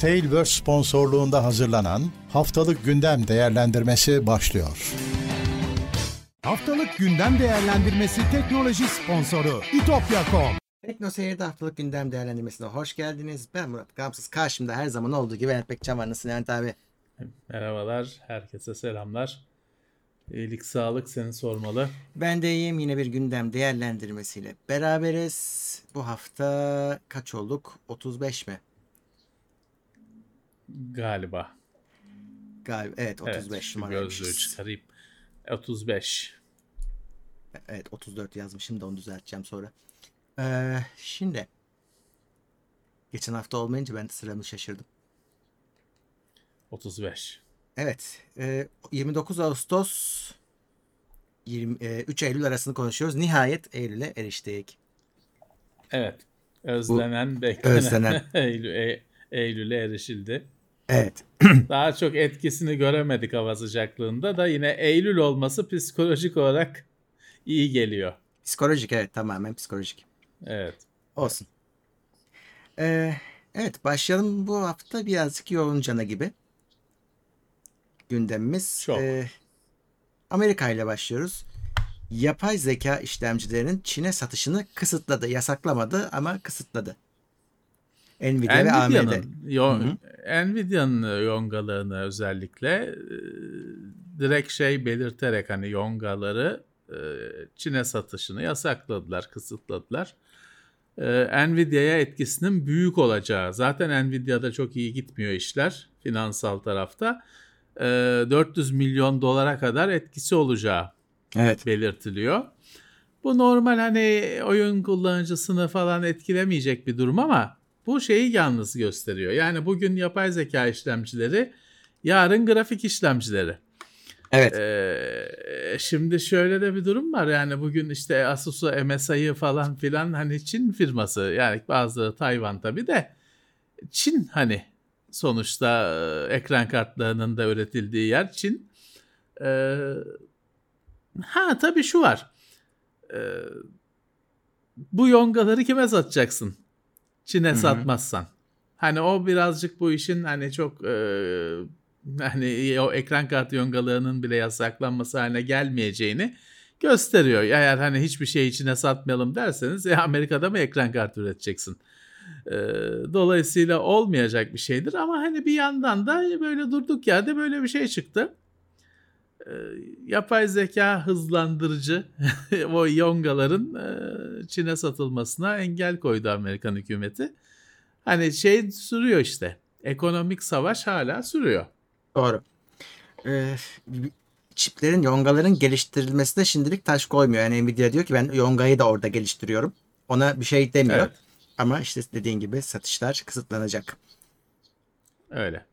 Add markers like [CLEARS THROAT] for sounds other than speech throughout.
Tailverse sponsorluğunda hazırlanan Haftalık Gündem Değerlendirmesi başlıyor. Haftalık Gündem Değerlendirmesi teknoloji sponsoru itopya.com Tekno Seyir'de haftalık gündem değerlendirmesine hoş geldiniz. Ben Murat Gamsız. Karşımda her zaman olduğu gibi Levent Bekcan var. Nasılsın Levent abi? Merhabalar, herkese selamlar. İyilik, sağlık seni sormalı. Ben de iyiyim. Yine bir gündem değerlendirmesiyle beraberiz. Bu hafta kaç olduk? 35 mi? Galiba. Galiba evet 35 evet, gözlüğü çıkarayım. 35. Evet 34 yazmışım da onu düzelteceğim sonra. Ee, şimdi geçen hafta olmayınca ben sıramı şaşırdım. 35. Evet. e, 29 Ağustos 20, e, 3 Eylül arasını konuşuyoruz. Nihayet Eylül'e eriştik. Evet. Özlenen, beklenen özlenen. [LAUGHS] Eylül, e, Eylül'e erişildi. Evet. [CLEARS THROAT] Daha çok etkisini göremedik hava sıcaklığında da yine Eylül olması psikolojik olarak iyi geliyor. Psikolojik evet tamamen psikolojik. Evet. Olsun. Ee, evet başlayalım bu hafta birazcık yoğun cana gibi. Gündemimiz. Çok. Ee, Amerika ile başlıyoruz. Yapay zeka işlemcilerinin Çin'e satışını kısıtladı. Yasaklamadı ama kısıtladı. Nvidia ve AMD. Nvidia'nın Nvidia'nın yongalarını özellikle e, direkt şey belirterek hani yongaları e, Çin'e satışını yasakladılar, kısıtladılar. E, Nvidia'ya etkisinin büyük olacağı. Zaten Nvidia'da çok iyi gitmiyor işler finansal tarafta. E, 400 milyon dolara kadar etkisi olacağı Evet. belirtiliyor. Bu normal hani oyun kullanıcısını falan etkilemeyecek bir durum ama bu şeyi yalnız gösteriyor. Yani bugün yapay zeka işlemcileri, yarın grafik işlemcileri. Evet. Ee, şimdi şöyle de bir durum var. Yani bugün işte Asus'u, MSI'yi falan filan hani Çin firması. Yani bazıları Tayvan tabii de Çin hani sonuçta e, ekran kartlarının da üretildiği yer Çin. Ee, ha tabii şu var. Ee, bu yongaları kime satacaksın? Çin'e Hı hı. satmazsan. Hani o birazcık bu işin hani çok e, hani o ekran kartı yongalarının bile yasaklanması haline gelmeyeceğini gösteriyor. Eğer hani hiçbir şey içine satmayalım derseniz e, Amerika'da mı ekran kartı üreteceksin? E, dolayısıyla olmayacak bir şeydir ama hani bir yandan da böyle durduk yerde böyle bir şey çıktı. E, yapay zeka hızlandırıcı [LAUGHS] o yongaların e, Çin'e satılmasına engel koydu Amerikan hükümeti. Hani şey sürüyor işte. Ekonomik savaş hala sürüyor. Doğru. Ee, çiplerin, yongaların geliştirilmesine şimdilik taş koymuyor. Yani Nvidia diyor ki ben yongayı da orada geliştiriyorum. Ona bir şey demiyor. Evet. Ama işte dediğin gibi satışlar kısıtlanacak. Öyle.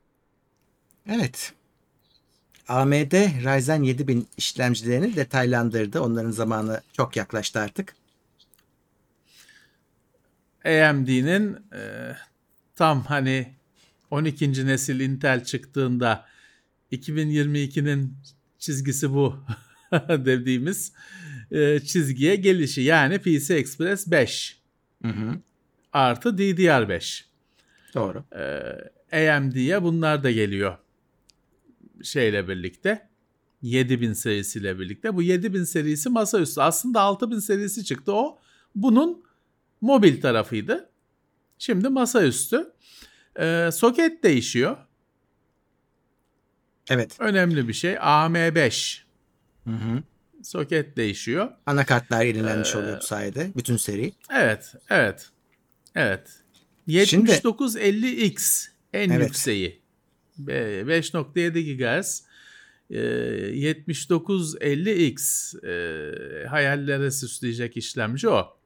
Evet. AMD Ryzen 7000 işlemcilerini detaylandırdı. Onların zamanı çok yaklaştı artık. AMD'nin e, tam hani 12. nesil Intel çıktığında 2022'nin çizgisi bu [LAUGHS] dediğimiz e, çizgiye gelişi. Yani PC Express 5 Hı hı. artı DDR5. Doğru. Ee, AMD'ye bunlar da geliyor şeyle birlikte. 7000 serisiyle birlikte. Bu 7000 serisi masaüstü. Aslında 6000 serisi çıktı o. Bunun mobil tarafıydı. Şimdi masaüstü. Ee, soket değişiyor. Evet. Önemli bir şey. AM5 Hı hı. soket değişiyor. Anakartlar yenilenmiş Ee, oluyor bu sayede. Bütün seri. Evet, evet. Evet. Şimdi- 7950X en Evet. yükseği. Be- 5.7 GHz. e, 7950X e, hayallere süsleyecek işlemci o.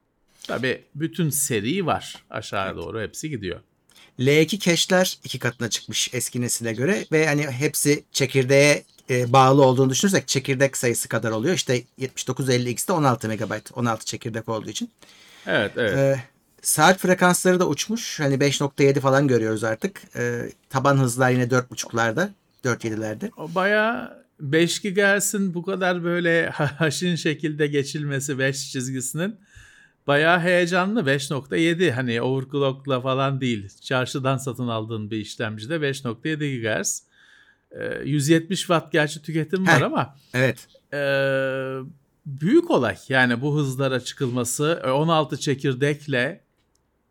Tabi bütün seri var. Aşağı doğru hepsi gidiyor. L2 cache'ler iki katına çıkmış eski nesile göre ve hani hepsi çekirdeğe e, bağlı olduğunu düşünürsek çekirdek sayısı kadar oluyor. İşte 7950X'te 16 MB, 16 çekirdek olduğu için. Evet, evet. Ee, saat frekansları da uçmuş. Hani 5.7 falan görüyoruz artık. Ee, taban hızlar yine 4.5'larda, 4.7'lerde. O bayağı 5 GHz'in bu kadar böyle haşin şekilde geçilmesi 5 çizgisinin bayağı heyecanlı 5.7 hani overclockla falan değil. Çarşıdan satın aldığın bir işlemcide 5.7 GHz. Ee, 170 watt gerçi tüketim var ama Evet. e, büyük olay. Yani bu hızlara çıkılması e, 16 çekirdekle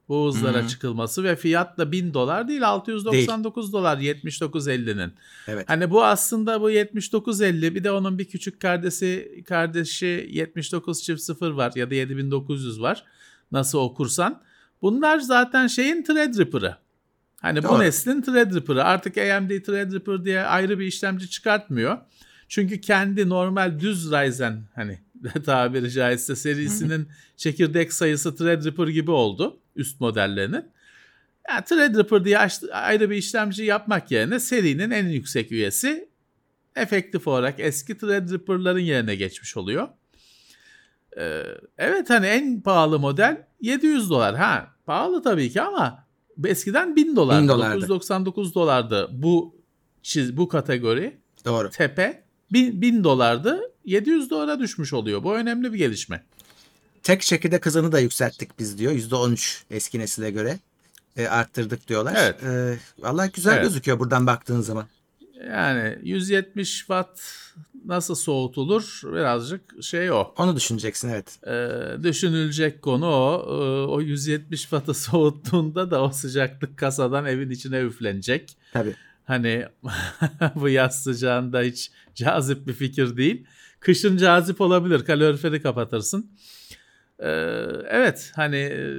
bu hızlara Hı hı. çıkılması ve fiyat da 1000 dolar değil 699 dolar 79.50'nin. Evet. Hani bu aslında bu 7950 bir de onun bir küçük kardeşi kardeşi 79 çift 0 var ya da 7900 var. Nasıl okursan. Bunlar zaten şeyin Threadripper'ı. Hani bu Doğru. neslin Threadripper'ı. Artık AMD Threadripper diye ayrı bir işlemci çıkartmıyor. Çünkü kendi normal düz Ryzen hani [LAUGHS] tabiri caizse serisinin çekirdek sayısı Threadripper gibi oldu üst modellerinin. Yani Threadripper diye ayrı bir işlemci yapmak yerine serinin en yüksek üyesi efektif olarak eski Threadripper'ların yerine geçmiş oluyor. Ee, evet hani en pahalı model 700 dolar. Ha pahalı tabii ki ama eskiden 1000 dolardı. 1000 dolardı. 999 dolardı bu çiz bu kategori Doğru. tepe 1000, 1000 dolardı 700 dolara düşmüş oluyor. Bu önemli bir gelişme. Tek çekirdek hızını da yükselttik biz diyor. %13 eski nesile göre. E, arttırdık diyorlar. Evet. E, vallahi güzel Evet. gözüküyor buradan baktığın zaman. Yani 170 watt nasıl soğutulur birazcık şey o. Onu düşüneceksin evet. Ee, düşünülecek konu o. Ee, o 170 wattı soğuttuğunda da o sıcaklık kasadan evin içine üflenecek. Tabii. Hani [LAUGHS] bu yaz sıcağında hiç cazip bir fikir değil. Kışın cazip olabilir. Kaloriferi kapatırsın. Ee, evet hani e,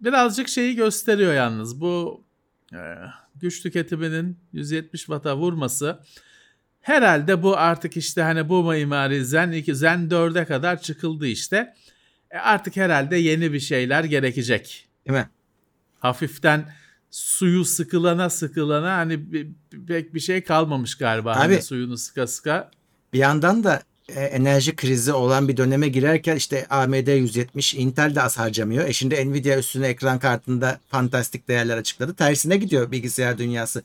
birazcık şeyi gösteriyor yalnız. Bu e, güç tüketiminin 170 watt'a vurması herhalde bu artık işte hani bu mimari Zen 2, Zen 4'e kadar çıkıldı işte. E artık herhalde yeni bir şeyler gerekecek Değil mi? hafiften suyu sıkılana sıkılana hani pek bir şey kalmamış galiba. Abi- Hani suyunu sıka sıka. Bir yandan da enerji krizi olan bir döneme girerken işte AMD 170, Intel de az harcamıyor. E şimdi Nvidia üstüne ekran kartında fantastik değerler açıkladı. Tersine gidiyor bilgisayar dünyası.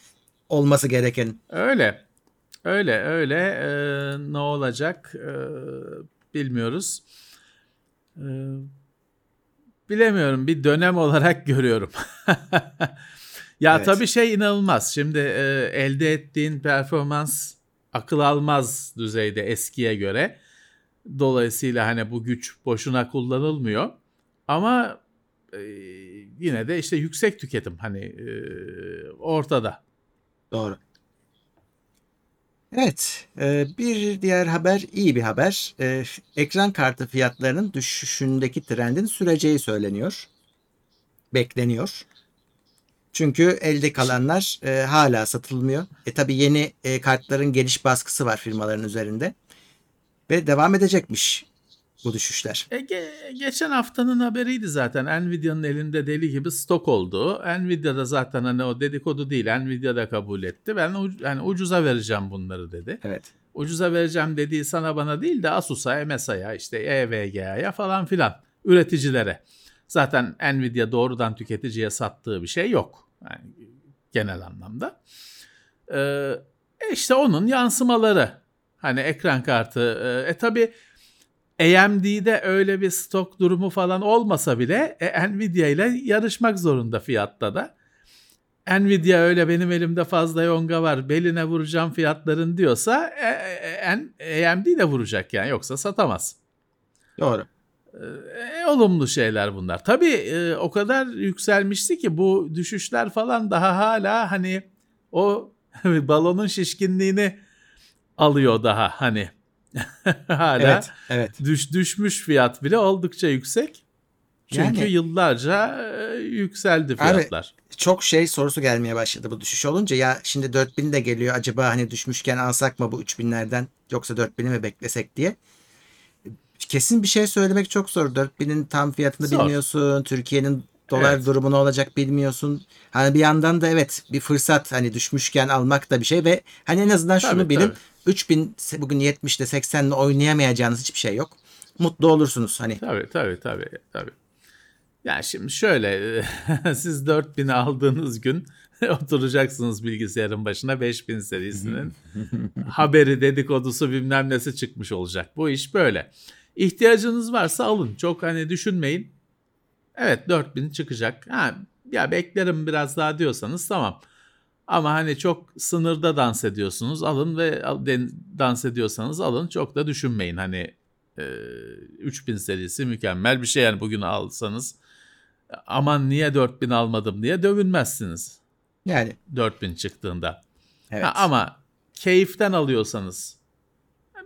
Olması gereken. Öyle. Öyle öyle Ee, ne olacak Ee, bilmiyoruz. Ee, bilemiyorum bir dönem olarak [LAUGHS] görüyorum. ya Evet. tabii şey inanılmaz. Şimdi e, elde ettiğin performans akıl almaz düzeyde eskiye göre. Dolayısıyla hani bu güç boşuna kullanılmıyor. Ama e, yine de işte yüksek tüketim hani e, ortada. Doğru. Evet, e, bir diğer haber iyi bir haber. E, ekran kartı fiyatlarının düşüşündeki trendin süreceği söyleniyor. Bekleniyor. Çünkü elde kalanlar e, hala satılmıyor. E tabi yeni e, kartların geniş baskısı var firmaların üzerinde. Ve devam edecekmiş bu düşüşler. E, ge- geçen haftanın haberiydi zaten. Nvidia'nın elinde deli gibi stok olduğu. Nvidia da zaten hani o dedikodu değil. Nvidia da kabul etti. Ben uc- yani ucuza vereceğim bunları dedi. Evet. Ucuza vereceğim dediği sana bana değil de Asus'a, MSI'ya, işte EVGA'ya falan filan üreticilere. Zaten Nvidia doğrudan tüketiciye sattığı bir şey yok. Yani genel anlamda. Ee, e işte onun yansımaları. Hani ekran kartı. E, e tabi AMD'de öyle bir stok durumu falan olmasa bile e, Nvidia ile yarışmak zorunda fiyatta da. Nvidia öyle benim elimde fazla yonga var beline vuracağım fiyatların diyorsa e, e, e, AMD de vuracak yani yoksa satamaz. Doğru. E, olumlu şeyler bunlar. Tabii e, o kadar yükselmişti ki bu düşüşler falan daha hala hani o [LAUGHS] balonun şişkinliğini alıyor daha hani. [LAUGHS] hala Evet. Evet. düş düşmüş fiyat bile oldukça yüksek. Çünkü Yani- yıllarca e, yükseldi Abi, fiyatlar. çok şey sorusu gelmeye başladı bu düşüş olunca. Ya şimdi 4000 de geliyor. Acaba hani düşmüşken alsak mı bu 3000'lerden yoksa 4000'i mi beklesek diye. Kesin bir şey söylemek çok zor. 4000'in tam fiyatını Zor. bilmiyorsun. Türkiye'nin dolar Evet. durumu ne olacak bilmiyorsun. Hani bir yandan da evet bir fırsat hani düşmüşken almak da bir şey ve hani en azından şunu Tabii, bilin. tabii. 3000 se- bugün 70'te 80'le oynayamayacağınız hiçbir şey yok. Mutlu olursunuz hani. Tabii tabii tabii tabii. Ya şimdi şöyle [LAUGHS] siz 4000 aldığınız gün [LAUGHS] oturacaksınız bilgisayarın başına 5000 serisinin [LAUGHS] haberi dedikodusu bilmem nesi çıkmış olacak. Bu iş böyle. İhtiyacınız varsa alın. Çok hani düşünmeyin. Evet 4000 çıkacak. Ha, ya beklerim biraz daha diyorsanız tamam. Ama hani çok sınırda dans ediyorsunuz alın ve dans ediyorsanız alın çok da düşünmeyin. Hani e, 3000 serisi mükemmel bir şey yani bugün alsanız aman niye 4000 almadım diye dövünmezsiniz Yani 4000 çıktığında. evet. Ha, ama keyiften alıyorsanız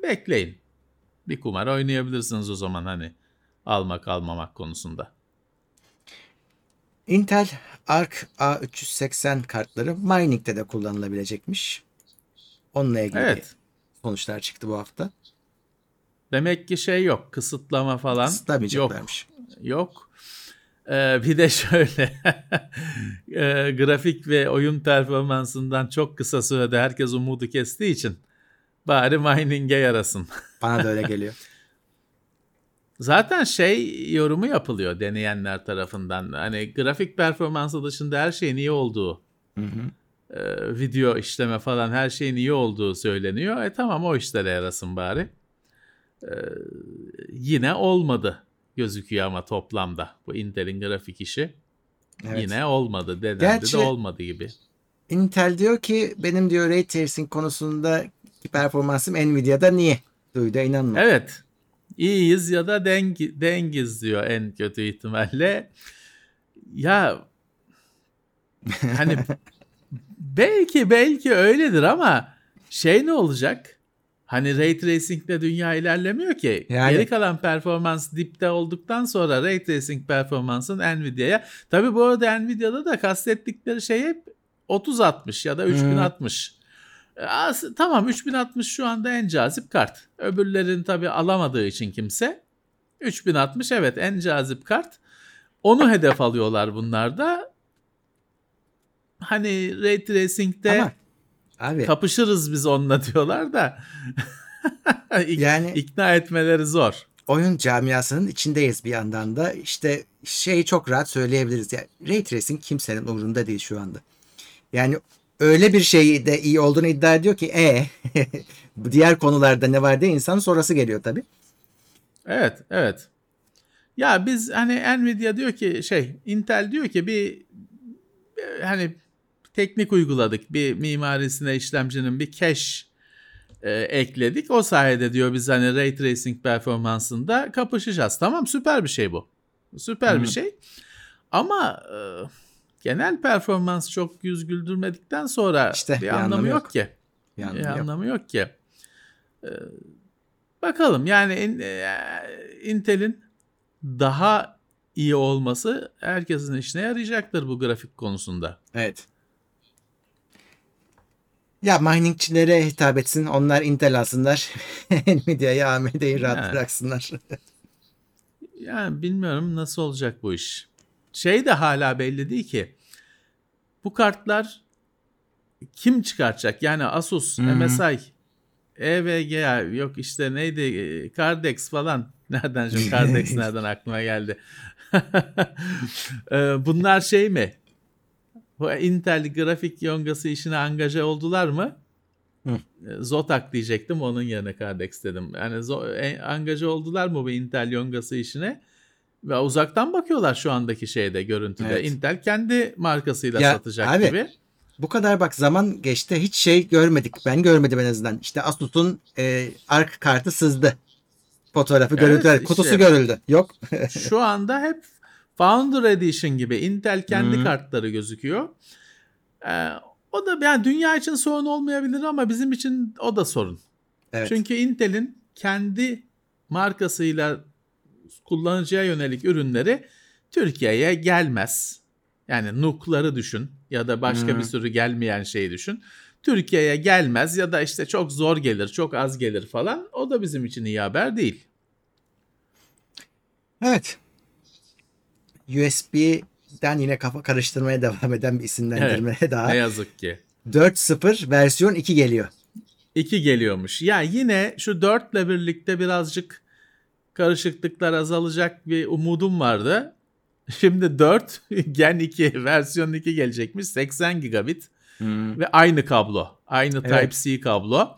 bekleyin. Bir kumar oynayabilirsiniz o zaman hani almak almamak konusunda. Intel Arc A380 kartları mining'de de kullanılabilecekmiş. Onunla ilgili Evet. sonuçlar çıktı bu hafta. Demek ki şey yok. Kısıtlama falan yok. Yok. Ee, bir de şöyle [LAUGHS] e, grafik ve oyun performansından çok kısa sürede herkes umudu kestiği için bari mining'e yarasın. [LAUGHS] Bana da öyle geliyor. Zaten şey yorumu yapılıyor deneyenler tarafından. Hani grafik performansı dışında her şeyin iyi olduğu, Hı hı. e, video işleme falan her şeyin iyi olduğu söyleniyor. E tamam o işlere yarasın bari. E, yine olmadı gözüküyor ama toplamda bu Intel'in grafik işi. Evet. Yine olmadı. Denendi Gerçi- de olmadı gibi. Intel diyor ki benim diyor ray tracing konusunda performansım Nvidia'da niye? Duydu inanma. Evet. İyiyiz ya da dengi, dengiz diyor en kötü ihtimalle. Ya hani [LAUGHS] belki belki öyledir ama şey ne olacak? Hani ray tracing'de dünya ilerlemiyor ki. Yani- Geri kalan performans dipte olduktan sonra ray tracing performansın Nvidia'ya. Tabi bu arada Nvidia'da da kastettikleri şey hep 3060 ya da 3060. As- tamam 3060 şu anda en cazip kart. Öbürlerin tabi alamadığı için kimse. 3060 evet en cazip kart. Onu hedef alıyorlar bunlar da. Hani ray tracing'de Ama abi kapışırız biz onunla diyorlar da. [LAUGHS] Yani- ikna etmeleri zor. oyun camiasının içindeyiz bir yandan da. İşte şeyi çok rahat söyleyebiliriz. Yani ray tracing kimsenin umurunda değil şu anda. Yani öyle bir şey de iyi olduğunu iddia ediyor ki e [LAUGHS] diğer konularda ne var diye insan sonrası geliyor tabii. Evet, evet. Ya biz hani Nvidia diyor ki şey, Intel diyor ki bir bir hani teknik uyguladık. Bir mimarisine işlemcinin bir cache e, ekledik. O sayede diyor biz hani ray tracing performansında kapışacağız. Tamam süper bir şey bu. Süper bir şey. Ama e, genel performans çok yüz güldürmedikten sonra İşte bir, bir anlamı anlamı yok yok. ki. Yani Bir yok. anlamı yok ki. Ee, bakalım yani e, Intel'in daha iyi olması herkesin işine yarayacaktır bu grafik konusunda. Evet. Ya miningçilere hitap etsin. Onlar Intel alsınlar. [LAUGHS] Nvidia'yı AMD'yi rahat Yani. bıraksınlar. [LAUGHS] Yani bilmiyorum nasıl olacak bu iş. Şey de hala belli değil ki. Bu kartlar kim çıkartacak? Yani Asus, Hı hı. MSI, EVGA yok işte neydi e, Cardex falan. [LAUGHS] Nereden şimdi Cardex [LAUGHS] nereden aklıma geldi? Ee, [LAUGHS] Bunlar şey mi? Bu Intel grafik yongası işine angaja oldular mı? Hı. Ee, Zotac diyecektim onun yerine Cardex dedim. Yani zo- e, angaja oldular mı bu Intel yongası işine? Ve uzaktan bakıyorlar şu andaki şeyde görüntüde. Evet. Intel kendi markasıyla Ya, satacak abi, gibi. Bu kadar bak zaman geçti. Hiç şey görmedik. Ben görmedim en azından. İşte Asus'un e, ark kartı sızdı. Fotoğrafı Evet, görüntüler. işte. Kutusu görüldü. Yok. [LAUGHS] Şu anda hep Founder Edition gibi Intel kendi Hı. kartları gözüküyor. Ee, o da yani dünya için sorun olmayabilir ama bizim için o da sorun. Evet. Çünkü Intel'in kendi markasıyla kullanıcıya yönelik ürünleri Türkiye'ye gelmez. Yani NUC'ları düşün ya da başka Hı. bir sürü gelmeyen şeyi düşün. Türkiye'ye gelmez ya da işte çok zor gelir, çok az gelir falan. O da bizim için iyi haber değil. Evet. USB'den yine kafa karıştırmaya devam eden bir isimlendirme daha. Ne yazık ki. 4.0 versiyon 2 geliyor. 2 geliyormuş. Ya yine şu 4 ile birlikte birazcık karışıklıklar azalacak bir umudum vardı. Şimdi 4 [LAUGHS] Gen 2 versiyon 2 gelecekmiş 80 gigabit ve aynı kablo. Aynı Evet. Type-C kablo.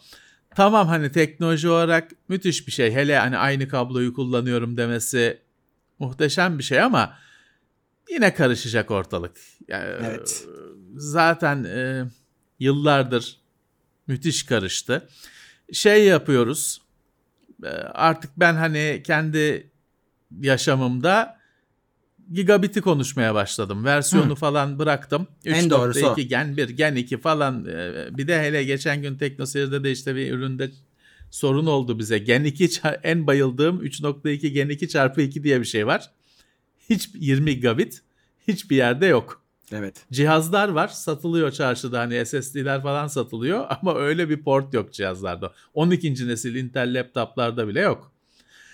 Tamam hani teknoloji olarak müthiş bir şey. Hele hani aynı kabloyu kullanıyorum demesi muhteşem bir şey ama yine karışacak ortalık. Yani, Evet. Zaten e, yıllardır müthiş karıştı. Şey yapıyoruz. E, Artık ben hani kendi yaşamımda gigabit'i konuşmaya başladım. Versiyonu Hı. falan bıraktım. En doğrusu o. 3.2 gen 1 gen 2 falan. e, Bir de hele geçen gün TeknoSeyir'de de işte bir üründe sorun oldu bize. Gen 2 ça- en bayıldığım 3.2 gen 2 çarpı 2 diye bir şey var. Hiç 20 gigabit hiçbir yerde yok. Evet. Cihazlar var satılıyor çarşıda hani SSD'ler falan satılıyor [LAUGHS] ama öyle bir port yok cihazlarda. 12. nesil Intel laptoplarda bile yok.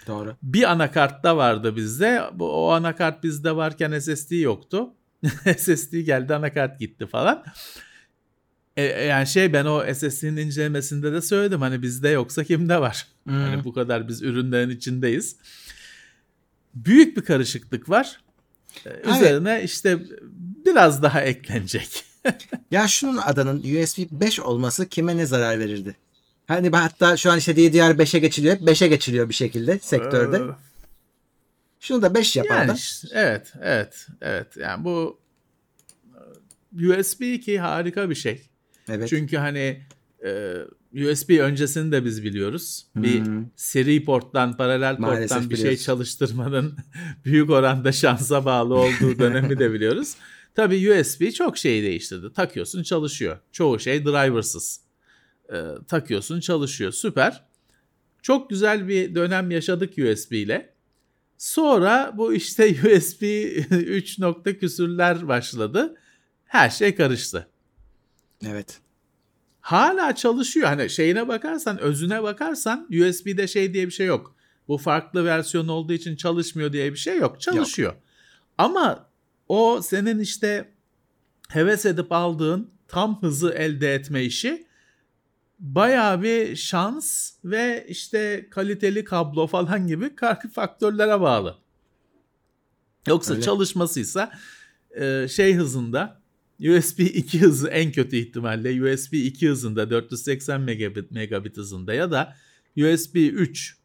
Doğru. Bir anakartta vardı bizde. O anakart bizde varken SSD yoktu. [LAUGHS] SSD geldi anakart gitti falan. E, e, yani şey ben o SSD'nin incelemesinde de söyledim hani bizde yoksa kimde var? Hmm. Hani bu kadar biz ürünlerin içindeyiz. Büyük bir karışıklık var. Evet. Üzerine işte biraz daha eklenecek. [LAUGHS] Ya şunun adanın USB 5 olması kime ne zarar verirdi? Hani hatta şu an işte DDR5'e geçiliyor. 5'e geçiliyor bir şekilde sektörde. Ee, Şunu da 5 yapar Yani da. işte, evet, evet, evet. Yani bu e, USB 2 harika bir şey. Evet. Çünkü hani e, USB öncesini de biz biliyoruz. Bir Hmm. seri porttan, paralel Maalesef porttan bir şey biliyoruz. çalıştırmanın [LAUGHS] büyük oranda şansa bağlı olduğu dönemi de biliyoruz. [LAUGHS] Tabii USB çok şeyi değiştirdi. Takıyorsun çalışıyor. Çoğu şey driversız. E, takıyorsun çalışıyor. Süper. Çok güzel bir dönem yaşadık USB ile. Sonra bu işte [LAUGHS] USB 3 nokta küsürler başladı. Her şey karıştı. Evet. Hala çalışıyor. Hani şeyine bakarsan, özüne bakarsan USB'de şey diye bir şey yok. Bu farklı versiyon olduğu için çalışmıyor diye bir şey yok. Çalışıyor. Ama o senin işte heves edip aldığın tam hızı elde etme işi bayağı bir şans ve işte kaliteli kablo [LAUGHS] falan gibi farklı faktörlere bağlı. Yoksa Öyle. çalışmasıysa e, şey hızında USB 2 hızı en kötü ihtimalle USB 2 hızında 480 megabit, megabit hızında ya da USB 3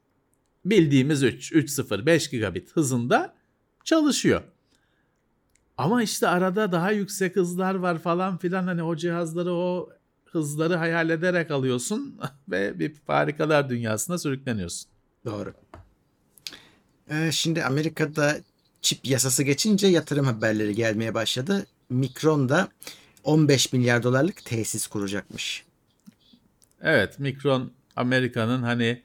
bildiğimiz 3 3.0 5 gigabit hızında çalışıyor. Ama işte arada daha yüksek hızlar var falan filan hani o cihazları o hızları hayal ederek alıyorsun [LAUGHS] ve bir harikalar dünyasına sürükleniyorsun. Doğru. Ee, şimdi Amerika'da çip yasası geçince yatırım haberleri gelmeye başladı. Micron da 15 milyar dolarlık tesis kuracakmış. Evet Micron Amerika'nın hani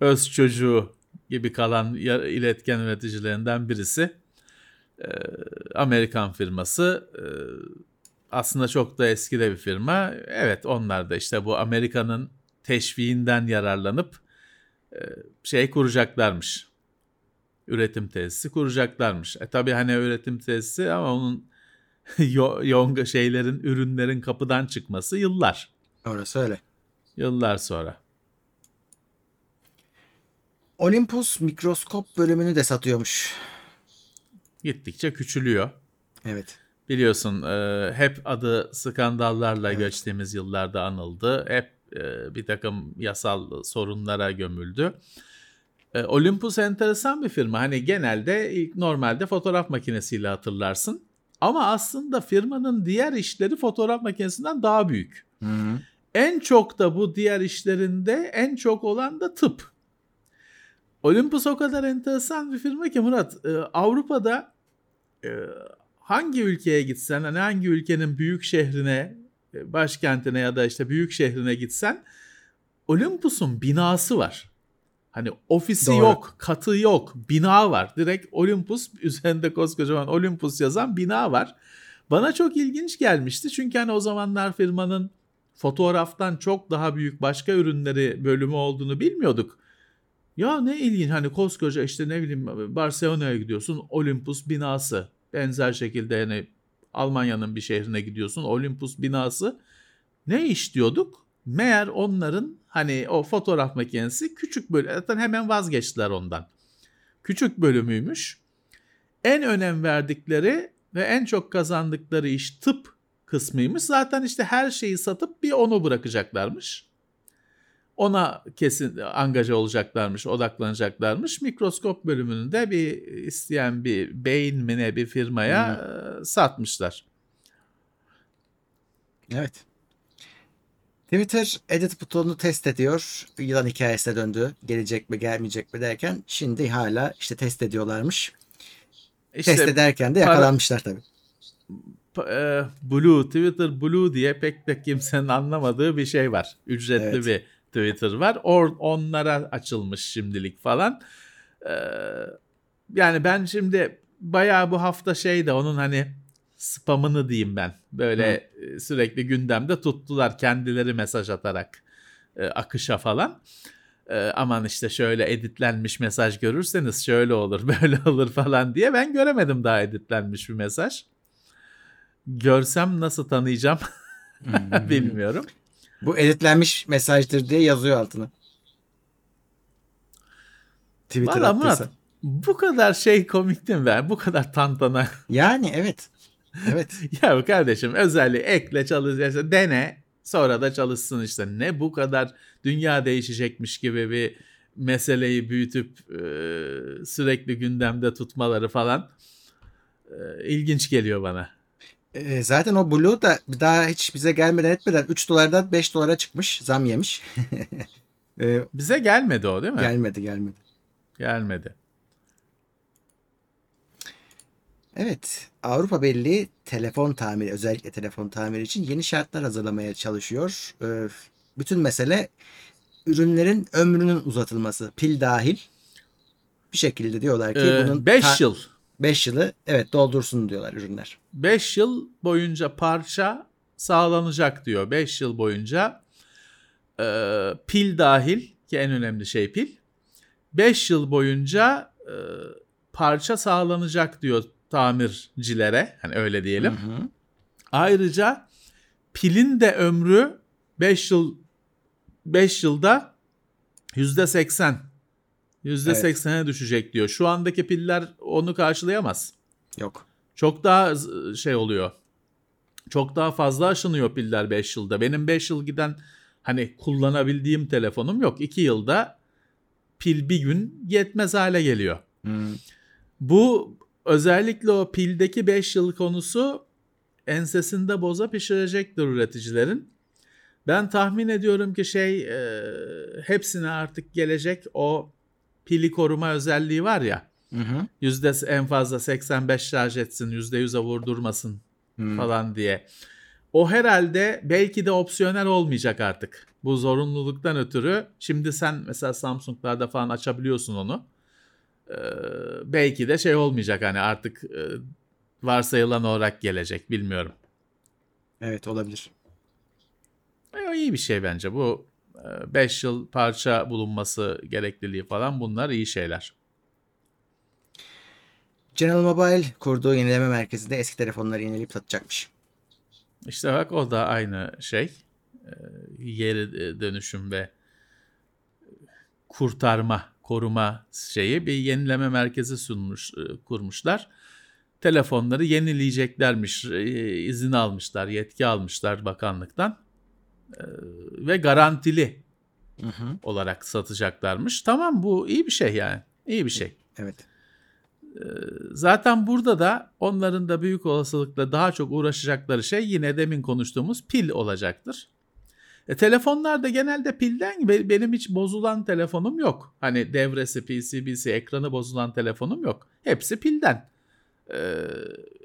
öz çocuğu gibi kalan iletken üreticilerinden birisi. Ee, Amerikan firması. Ee, aslında çok da eski de bir firma. Evet onlar da işte bu Amerika'nın teşviğinden yararlanıp e, şey kuracaklarmış. Üretim tesisi kuracaklarmış. E tabi hani üretim tesisi ama onun [LAUGHS] yo- yonga şeylerin ürünlerin kapıdan çıkması yıllar. Orası öyle. Yıllar sonra. Olympus mikroskop bölümünü de satıyormuş. Gittikçe küçülüyor. Evet. Biliyorsun e, hep adı skandallarla geçtiğimiz yıllarda anıldı. Hep e, bir takım yasal sorunlara gömüldü. E, Olympus enteresan bir firma. Hani genelde ilk normalde fotoğraf makinesiyle hatırlarsın. Ama aslında firmanın diğer işleri fotoğraf makinesinden daha büyük. Hı-hı. En çok da bu diğer işlerinde en çok olan da tıp. Olympus o kadar enteresan bir firma ki Murat. e, Avrupa'da e, hangi ülkeye gitsen, hani hangi ülkenin büyük şehrine, e, başkentine ya da işte büyük şehrine gitsen Olympus'un binası var. Hani ofisi Doğru. yok, katı yok, bina var. Direkt Olympus [LAUGHS] üzerinde koskocaman Olympus yazan bina var. Bana çok ilginç gelmişti çünkü hani o zamanlar firmanın fotoğraftan çok daha büyük başka ürünleri bölümü olduğunu bilmiyorduk. Ya ne ilginç hani koskoca işte ne bileyim Barcelona'ya gidiyorsun Olympus binası. Benzer şekilde yani Almanya'nın bir şehrine gidiyorsun Olympus binası. Ne iş diyorduk? Meğer onların hani o fotoğraf makinesi küçük bölüm. Zaten hemen vazgeçtiler ondan. Küçük bölümüymüş. En önem verdikleri ve en çok kazandıkları iş tıp kısmıymış. Zaten işte her şeyi satıp bir onu bırakacaklarmış. Ona kesin angaja olacaklarmış, odaklanacaklarmış. Mikroskop bölümünü de bir isteyen bir beyin mi ne bir firmaya e, satmışlar. Evet. Twitter edit butonunu test ediyor. Yılan hikayesine döndü. Gelecek mi gelmeyecek mi derken şimdi hala işte test ediyorlarmış. İşte test ederken de yakalanmışlar tabii. e, Blue, Twitter Blue diye pek de kimsenin anlamadığı bir şey var. Ücretli Evet. bir Twitter var. Or, onlara açılmış şimdilik falan. E, yani ben şimdi bayağı bu hafta şey de onun hani spamını diyeyim ben. Böyle e, sürekli gündemde tuttular kendileri mesaj atarak e, akışa falan. E, aman işte şöyle editlenmiş mesaj görürseniz şöyle olur [LAUGHS] böyle olur falan diye ben göremedim daha editlenmiş bir mesaj. Görsem nasıl tanıyacağım [LAUGHS] bilmiyorum. Bu editlenmiş mesajdır diye yazıyor altına. Twitter Valla. Murat bu kadar şey komik değil mi ben? Bu kadar tantana. Yani evet. Evet. [LAUGHS] ya kardeşim özelliği ekle çalışırsa dene sonra da çalışsın işte. Ne bu kadar dünya değişecekmiş gibi bir meseleyi büyütüp e, sürekli gündemde tutmaları falan e, ilginç geliyor bana. Ee, zaten o Blue da daha hiç bize gelmeden etmeden 3 dolardan 5 dolara çıkmış. Zam yemiş. Ee, [LAUGHS] Bize gelmedi o değil mi? gelmedi gelmedi. Gelmedi. Evet, Avrupa Birliği telefon tamiri, özellikle telefon tamiri için yeni şartlar hazırlamaya çalışıyor. Ee, bütün mesele ürünlerin ömrünün uzatılması, pil dahil. Bir şekilde diyorlar ki bunun 5 ta- yıl. 5 yılı evet doldursun diyorlar ürünler. 5 yıl boyunca parça sağlanacak diyor. 5 yıl boyunca e, pil dahil ki en önemli şey pil. 5 yıl boyunca e, parça sağlanacak diyor tamircilere. Hani öyle diyelim. Hı hı. Ayrıca pilin de ömrü 5 yıl 5 yılda %80 %80'e düşecek diyor. Şu andaki piller onu karşılayamaz. Yok. Çok daha şey oluyor. Çok daha fazla aşınıyor piller 5 yılda. Benim 5 yıl giden hani kullanabildiğim telefonum yok. 2 yılda pil bir gün yetmez hale geliyor. Hı. Bu özellikle o pildeki 5 yıl konusu ensesinde boza pişirecektir üreticilerin. Ben tahmin ediyorum ki şey e, hepsine artık gelecek o pili koruma özelliği var ya. Hı hı. Yüzde en fazla 85 şarj etsin, %100'e vurdurmasın Hı. falan diye. O herhalde belki de opsiyonel olmayacak artık. Bu zorunluluktan ötürü. Şimdi sen mesela Samsung'larda falan açabiliyorsun onu. Ee, belki de şey olmayacak hani artık e, varsayılan olarak gelecek bilmiyorum. Evet olabilir. E, o iyi bir şey bence. Bu 5 yıl parça bulunması gerekliliği falan bunlar iyi şeyler. General Mobile kurduğu yenileme merkezinde eski telefonları yenileyip satacakmış. İşte bak o da aynı şey. Ee, Geri dönüşüm ve kurtarma, koruma şeyi bir yenileme merkezi sunmuş, e, kurmuşlar. Telefonları yenileyeceklermiş, e, izin almışlar, yetki almışlar bakanlıktan Ee, ve garantili Hı hı. olarak satacaklarmış. Tamam bu iyi bir şey yani, iyi bir şey. Evet. Zaten burada da onların da büyük olasılıkla daha çok uğraşacakları şey yine demin konuştuğumuz pil olacaktır. E, telefonlar da genelde pilden be- benim hiç bozulan telefonum yok. Hani devresi, PCB'si, ekranı bozulan telefonum yok. Hepsi pilden e,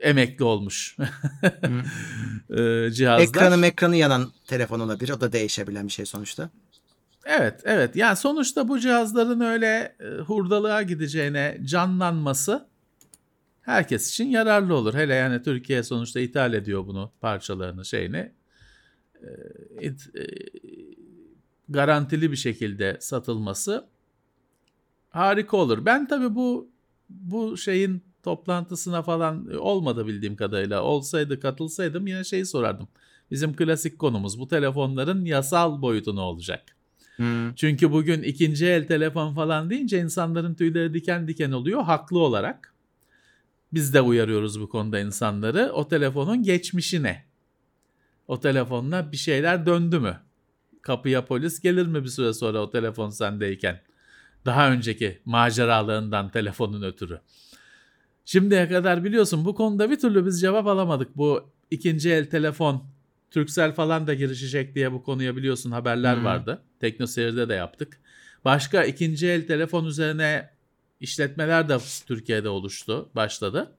emekli olmuş [LAUGHS] e, cihazlar. Ekranı ekranı yanan telefon olabilir. O da değişebilen bir şey sonuçta. Evet, evet. Yani sonuçta bu cihazların öyle e, hurdalığa gideceğine canlanması herkes için yararlı olur. Hele yani Türkiye sonuçta ithal ediyor bunu parçalarını şeyini. E, it- e, garantili bir şekilde satılması harika olur. Ben tabii bu bu şeyin toplantısına falan olmadı bildiğim kadarıyla. Olsaydı katılsaydım yine şeyi sorardım. Bizim klasik konumuz bu telefonların yasal boyutu ne olacak? Hı. Çünkü bugün ikinci el telefon falan deyince insanların tüyleri diken diken oluyor haklı olarak. Biz de uyarıyoruz bu konuda insanları. O telefonun geçmişi ne? O telefonla bir şeyler döndü mü? kapıya polis gelir mi bir süre sonra o telefon sendeyken? Daha önceki maceralarından telefonun ötürü. Şimdiye kadar biliyorsun bu konuda bir türlü biz cevap alamadık. Bu ikinci el telefon Turkcell falan da girişecek diye bu konuya biliyorsun haberler Hı. vardı. Teknoseyir'de de yaptık. Başka ikinci el telefon üzerine işletmeler de Türkiye'de oluştu, başladı.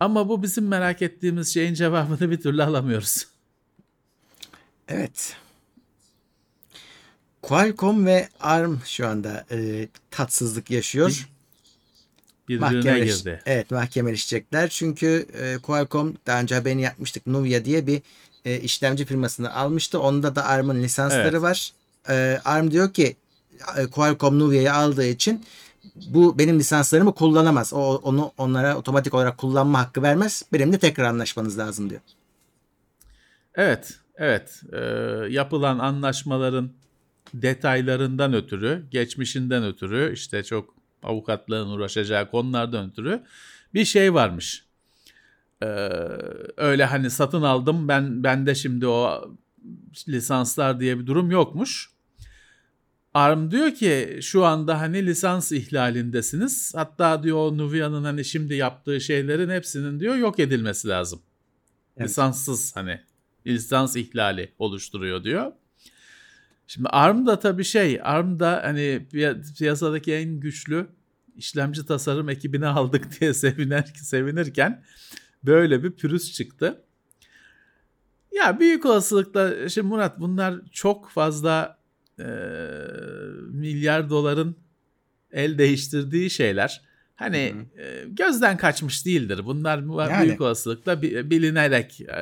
Ama bu bizim merak ettiğimiz şeyin cevabını bir türlü alamıyoruz. Evet. Qualcomm ve ARM şu anda e, tatsızlık yaşıyor. Birbirine girdi. Evet mahkemeleşecekler. Çünkü e, Qualcomm daha önce haberini yapmıştık. Nuvia diye bir e, işlemci firmasını almıştı. Onda da ARM'ın lisansları Evet. var. E, ARM diyor ki e, Qualcomm Nuvia'yı aldığı için bu benim lisanslarımı kullanamaz. O onu onlara otomatik olarak kullanma hakkı vermez. Benimle tekrar anlaşmanız lazım diyor. Evet, evet. Ee, yapılan anlaşmaların detaylarından ötürü, geçmişinden ötürü, işte çok avukatlığın uğraşacağı konulardan ötürü bir şey varmış. Ee, öyle hani satın aldım ben bende şimdi o lisanslar diye bir durum yokmuş. ARM diyor ki şu anda hani lisans ihlalindesiniz. Hatta diyor Nuvia'nın hani şimdi yaptığı şeylerin hepsinin diyor yok edilmesi lazım. Evet. Lisanssız hani lisans ihlali oluşturuyor diyor. Şimdi ARM da tabii şey, ARM da hani piya- piyasadaki en güçlü işlemci tasarım ekibini [LAUGHS] aldık diye seviner, sevinirken böyle bir pürüz çıktı. Ya büyük olasılıkla şimdi Murat bunlar çok fazla e, milyar doların el değiştirdiği şeyler. Hani e, gözden kaçmış değildir. Bunlar Yani. büyük olasılıkla bi- bilinerek e,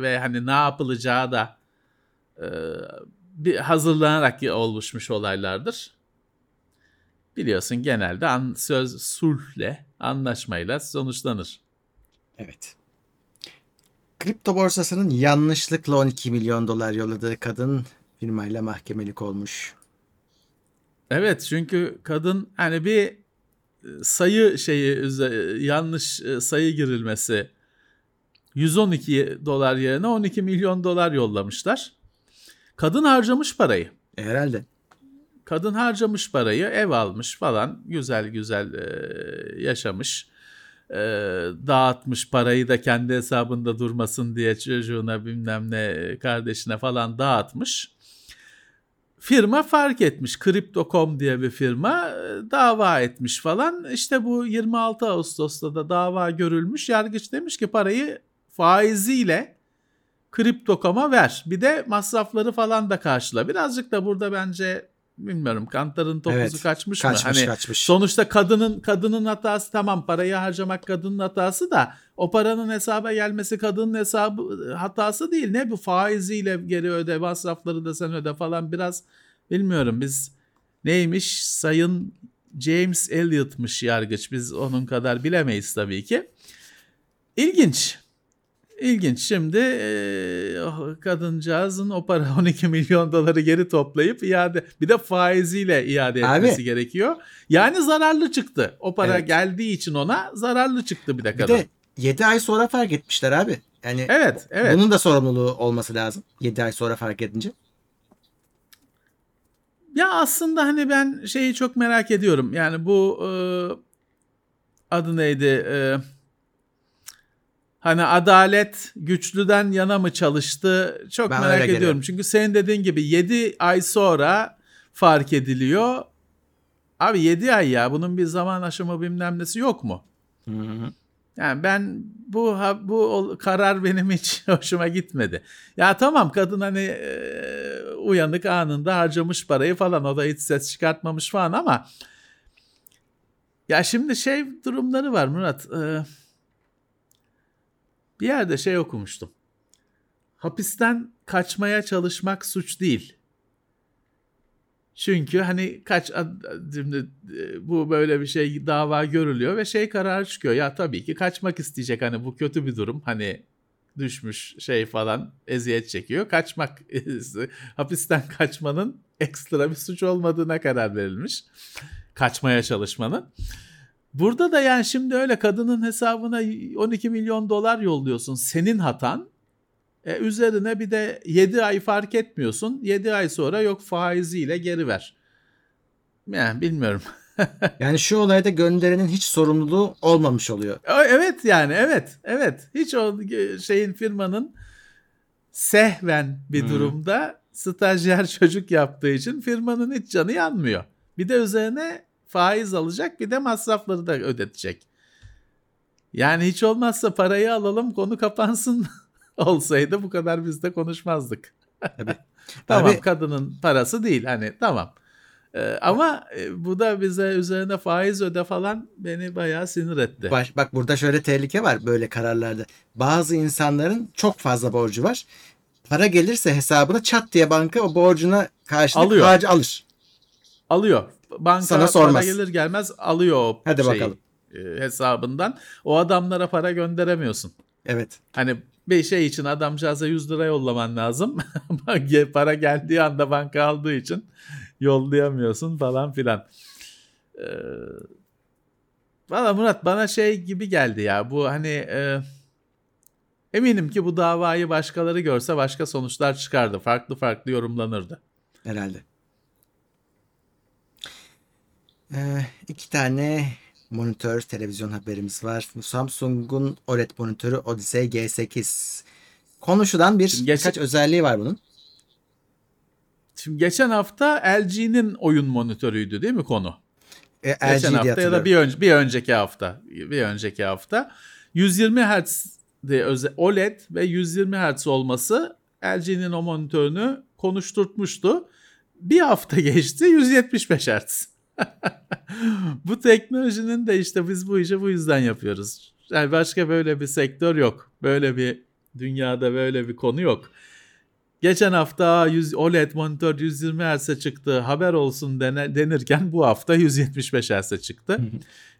ve hani ne yapılacağı da e, bir hazırlanarak oluşmuş olaylardır. Biliyorsun genelde an, söz sulhle, anlaşmayla sonuçlanır. Evet. Kripto borsasının yanlışlıkla 12 milyon dolar yolladığı kadın firmayla mahkemelik olmuş. Evet çünkü kadın hani bir e, sayı şeyi yanlış e, sayı girilmesi 112 dolar yerine 12 milyon dolar yollamışlar. Kadın harcamış parayı. E, herhalde. Kadın harcamış parayı, ev almış falan, güzel güzel e, yaşamış. E, dağıtmış parayı da kendi hesabında durmasın diye çocuğuna bilmem ne kardeşine falan dağıtmış. Firma fark etmiş. Crypto.com diye bir firma e, dava etmiş falan. İşte bu 26 Ağustos'ta da dava görülmüş. Yargıç demiş ki parayı faiziyle Crypto.com'a ver. Bir de masrafları falan da karşıla. Birazcık da burada bence bilmiyorum kantarın topuzu Evet, kaçmış, Kaçmış mı? Hani kaçmış. sonuçta kadının kadının hatası tamam parayı harcamak kadının hatası da o paranın hesaba gelmesi kadının hesabı hatası değil. Ne bu faiziyle geri öde masrafları da sen öde falan biraz bilmiyorum biz neymiş sayın James Elliott'mış yargıç biz onun kadar bilemeyiz tabii ki. İlginç. İlginç. Şimdi e, kadıncağızın o para [LAUGHS] 12 milyon doları geri toplayıp iade bir de faiziyle iade Abi. etmesi gerekiyor. Yani zararlı çıktı. O para Evet. geldiği için ona zararlı çıktı bir de Bir kadın. de 7 ay sonra fark etmişler abi. Yani Evet, evet. bunun da sorumluluğu olması lazım. 7 ay sonra fark edince. Ya aslında hani ben şeyi çok merak ediyorum. Yani bu e, adı neydi? E, hani adalet güçlüden yana mı çalıştı? Çok Ben merak ediyorum. geliyorum. Çünkü senin dediğin gibi 7 ay sonra fark ediliyor. Abi 7 ay ya bunun bir zaman aşımı bilmem nesi yok mu? Yani ben bu bu karar benim hiç [LAUGHS] hoşuma gitmedi. Ya tamam kadın hani e, uyanık anında harcamış parayı falan o da hiç ses çıkartmamış falan ama ya şimdi şey durumları var Murat. e, bir yerde şey okumuştum. Hapisten kaçmaya çalışmak suç değil. Çünkü hani kaç şimdi e, bu böyle bir şey dava görülüyor ve şey kararı çıkıyor. Ya tabii ki kaçmak isteyecek hani bu kötü bir durum. Hani düşmüş şey falan eziyet çekiyor. Kaçmak hapisten kaçmanın ekstra bir suç olmadığına karar verilmiş. Kaçmaya çalışmanın. Burada da yani şimdi öyle kadının hesabına 12 milyon dolar yolluyorsun. Senin hatan. E, üzerine bir de 7 ay fark etmiyorsun. 7 ay sonra yok faiziyle geri ver. Yani bilmiyorum. [LAUGHS] Yani şu olayda gönderenin hiç sorumluluğu olmamış oluyor. O- Evet yani evet evet hiç o şeyin firmanın sehven bir Hmm. durumda stajyer çocuk yaptığı için firmanın hiç canı yanmıyor. Bir de üzerine faiz alacak bir de masrafları da ödetecek. Yani hiç olmazsa parayı alalım konu kapansın [LAUGHS] olsaydı bu kadar biz de konuşmazdık. Tabii. [LAUGHS] tamam Abi- kadının parası değil hani tamam. Ee, ama e, bu da bize üzerine faiz öde falan beni bayağı sinir etti. Bak, bak burada şöyle tehlike var böyle kararlarda. Bazı insanların çok fazla borcu var. Para gelirse hesabına çat diye banka o borcuna karşılık Alıyor. alır. alıyor. Banka Sana para sormaz. gelir gelmez alıyor o Hadi şeyi, bakalım. e, hesabından. O adamlara para gönderemiyorsun. Evet. Hani bir şey için adamcağıza 100 lira yollaman lazım. [LAUGHS] Para geldiği anda banka aldığı için yollayamıyorsun falan filan. Ee, Valla Murat bana şey gibi geldi ya bu hani e, eminim ki bu davayı başkaları görse başka sonuçlar çıkardı. Farklı farklı yorumlanırdı. Herhalde. Ee, iki tane monitör televizyon haberimiz var. Samsung'un OLED monitörü Odyssey G8. Konuşulan bir Şimdi geç- birkaç özelliği var bunun. Şimdi geçen hafta LG'nin oyun monitörüydü değil mi konu? E, LG Geçen hafta ya da bir, önce, bir önceki hafta. Bir önceki hafta. 120 Hz OLED ve 120 Hz olması LG'nin o monitörünü konuşturtmuştu. Bir hafta [LAUGHS] geçti 175 Hz. [LAUGHS] bu teknolojinin de işte biz bu işi bu yüzden yapıyoruz. Yani başka böyle bir sektör yok. Böyle bir dünyada böyle bir konu yok. Geçen hafta 100 OLED monitör 120 Hz'e çıktı haber olsun dene- denirken bu hafta 175 Hz'e çıktı.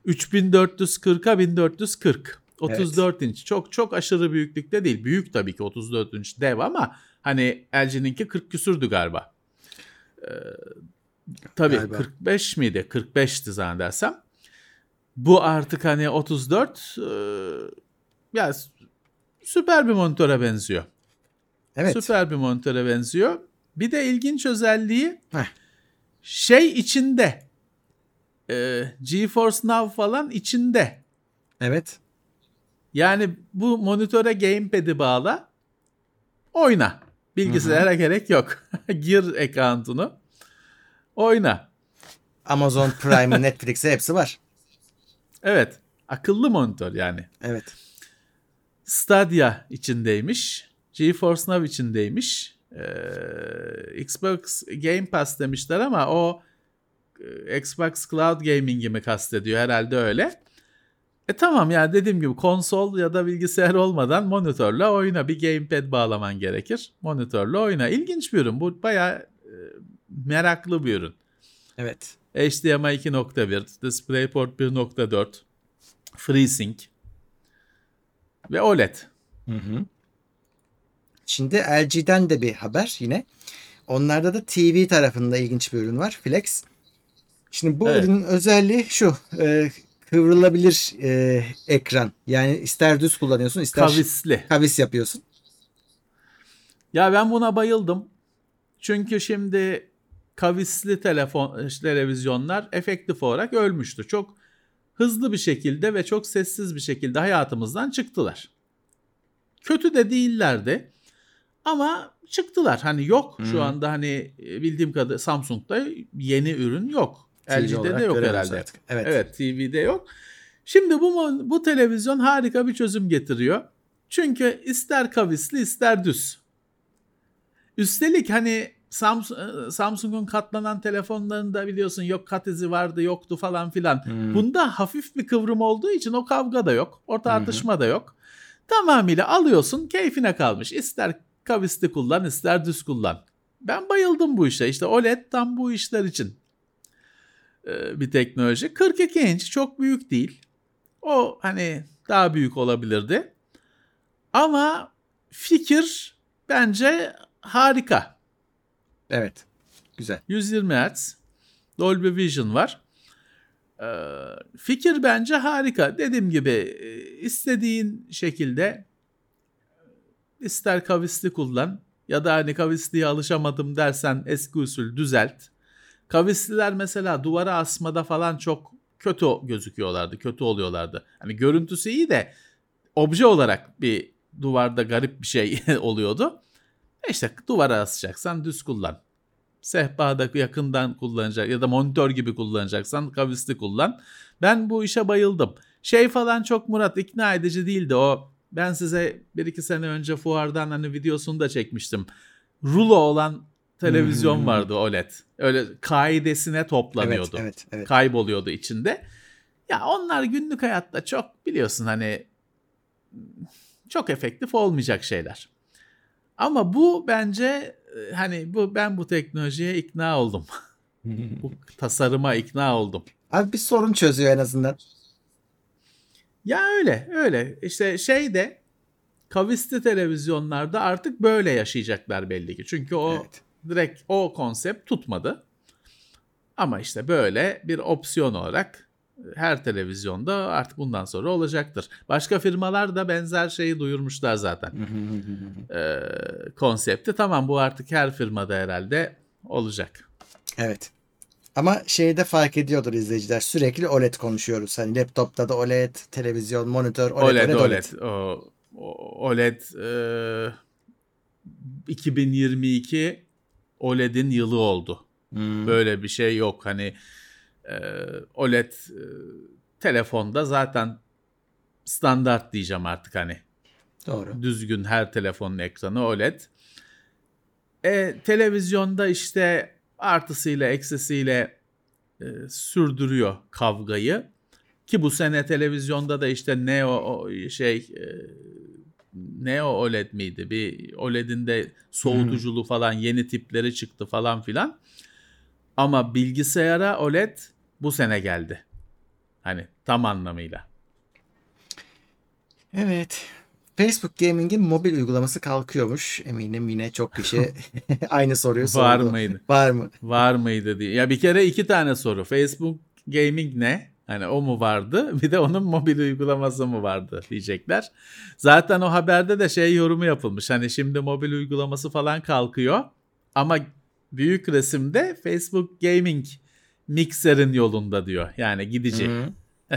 3440'a 1440. 34 inç. Çok çok aşırı büyüklükte değil. Büyük tabii ki 34 inç dev ama hani LG'ninki 40 küsürdü galiba. Ee, tabii Galiba. 45 miydi? 45'ti zannedersem. Bu artık hani 34 e, ya süper bir monitöre benziyor. Evet. Süper bir monitöre benziyor. Bir de ilginç özelliği Heh. şey içinde. E, GeForce Now falan içinde. Evet. Yani bu monitöre gamepad'i bağla. Oyna. Bilgisayara gerek yok. [LAUGHS] Gir account'unu. Oyna. Amazon [LAUGHS] Prime'ı Netflix'e hepsi var. Evet. Akıllı monitör yani. Evet. Stadia içindeymiş. GeForce Now içindeymiş. Ee, Xbox Game Pass demişler ama o e, Xbox Cloud Gaming'i mi kastediyor herhalde öyle. E tamam ya dediğim gibi konsol ya da bilgisayar olmadan monitörle oyna. Bir gamepad bağlaman gerekir. Monitörle oyna. İlginç bir ürün. Bu bayağı e, meraklı bir ürün. Evet. HDMI 2.1, DisplayPort 1.4, FreeSync ve OLED. Hı hı. Şimdi LG'den de bir haber yine. Onlarda da TV tarafında ilginç bir ürün var. Flex. Şimdi bu Evet. ürünün özelliği şu. e, kıvrılabilir e, ekran. Yani ister düz kullanıyorsun ister Kavisli. kavis yapıyorsun. Ya ben buna bayıldım. Çünkü şimdi kavisli telefon televizyonlar efektif olarak ölmüştü. Çok hızlı bir şekilde ve çok sessiz bir şekilde hayatımızdan çıktılar. Kötü de değillerdi. Ama çıktılar. Hani yok Hmm. şu anda hani bildiğim kadarıyla Samsung'da yeni ürün yok. TV LG'de de yok herhalde. artık. Evet. Evet TV'de yok. Şimdi bu bu televizyon harika bir çözüm getiriyor. Çünkü ister kavisli ister düz. Üstelik hani Samsung'un katlanan telefonlarında biliyorsun yok kat izi vardı yoktu falan filan. Hmm. Bunda hafif bir kıvrım olduğu için o kavga da yok. O tartışma da yok. Tamamıyla alıyorsun keyfine kalmış. İster kavisli kullan ister düz kullan. Ben bayıldım bu işe. İşte OLED tam bu işler için e, bir teknoloji. 42 inç çok büyük değil. O hani daha büyük olabilirdi. Ama fikir bence harika. Evet. Güzel. 120 Hz. Dolby Vision var. Ee, fikir bence harika. Dediğim gibi e, istediğin şekilde ister kavisli kullan ya da hani kavisliye alışamadım dersen eski usul düzelt. Kavisliler mesela duvara asmada falan çok kötü gözüküyorlardı, kötü oluyorlardı. Hani görüntüsü iyi de obje olarak bir duvarda garip bir şey [LAUGHS] oluyordu. İşte duvara asacaksan düz kullan. Sehpada yakından kullanacak ya da monitör gibi kullanacaksan kavisli kullan. Ben bu işe bayıldım. Şey falan çok Murat ikna edici değildi o. Ben size bir iki sene önce fuardan hani videosunu da çekmiştim. Rulo olan televizyon Hmm. vardı OLED. Öyle kaidesine toplanıyordu. Evet, evet, evet. Kayboluyordu içinde. Ya onlar günlük hayatta çok biliyorsun hani çok efektif olmayacak şeyler. Ama bu bence e, hani bu ben bu teknolojiye ikna oldum. [LAUGHS] bu tasarıma ikna oldum. Abi bir sorun çözüyor en azından. Ya öyle öyle işte şey de kavisli televizyonlarda artık böyle yaşayacaklar belli ki. Çünkü o Evet. direkt o konsept tutmadı. Ama işte böyle bir opsiyon olarak her televizyonda artık bundan sonra olacaktır. Başka firmalar da benzer şeyi duyurmuşlar zaten. Ee, konsepti tamam bu artık her firmada herhalde olacak. Evet. Ama şeyde fark ediyordur izleyiciler. Sürekli OLED konuşuyoruz. Hani laptopta da OLED, televizyon, monitör, OLED, OLED, OLED, OLED. O, OLED e, 2022 OLED'in yılı oldu. Hmm. Böyle bir şey yok. Hani e, OLED e, telefonda zaten standart diyeceğim artık hani. Doğru. Düzgün her telefonun ekranı OLED. E, televizyonda işte artısıyla eksisiyle e, sürdürüyor kavgayı. Ki bu sene televizyonda da işte Neo şey e, Neo OLED miydi? Bir OLED'in de soğutuculu falan yeni tipleri çıktı falan filan. Ama bilgisayara OLED bu sene geldi. Hani tam anlamıyla. Evet. Facebook Gaming'in mobil uygulaması kalkıyormuş. Eminim yine çok kişi [LAUGHS] [LAUGHS] aynı soruyu sordu. Var mıydı? Var mı? Var mıydı diye. Ya bir kere iki tane soru. Facebook Gaming ne? Hani o mu vardı? [LAUGHS] Bir de onun mobil uygulaması mı vardı diyecekler. Zaten o haberde de şey yorumu yapılmış. Hani şimdi mobil uygulaması falan kalkıyor. Ama büyük resimde Facebook Gaming mikserin yolunda diyor. Yani gidici.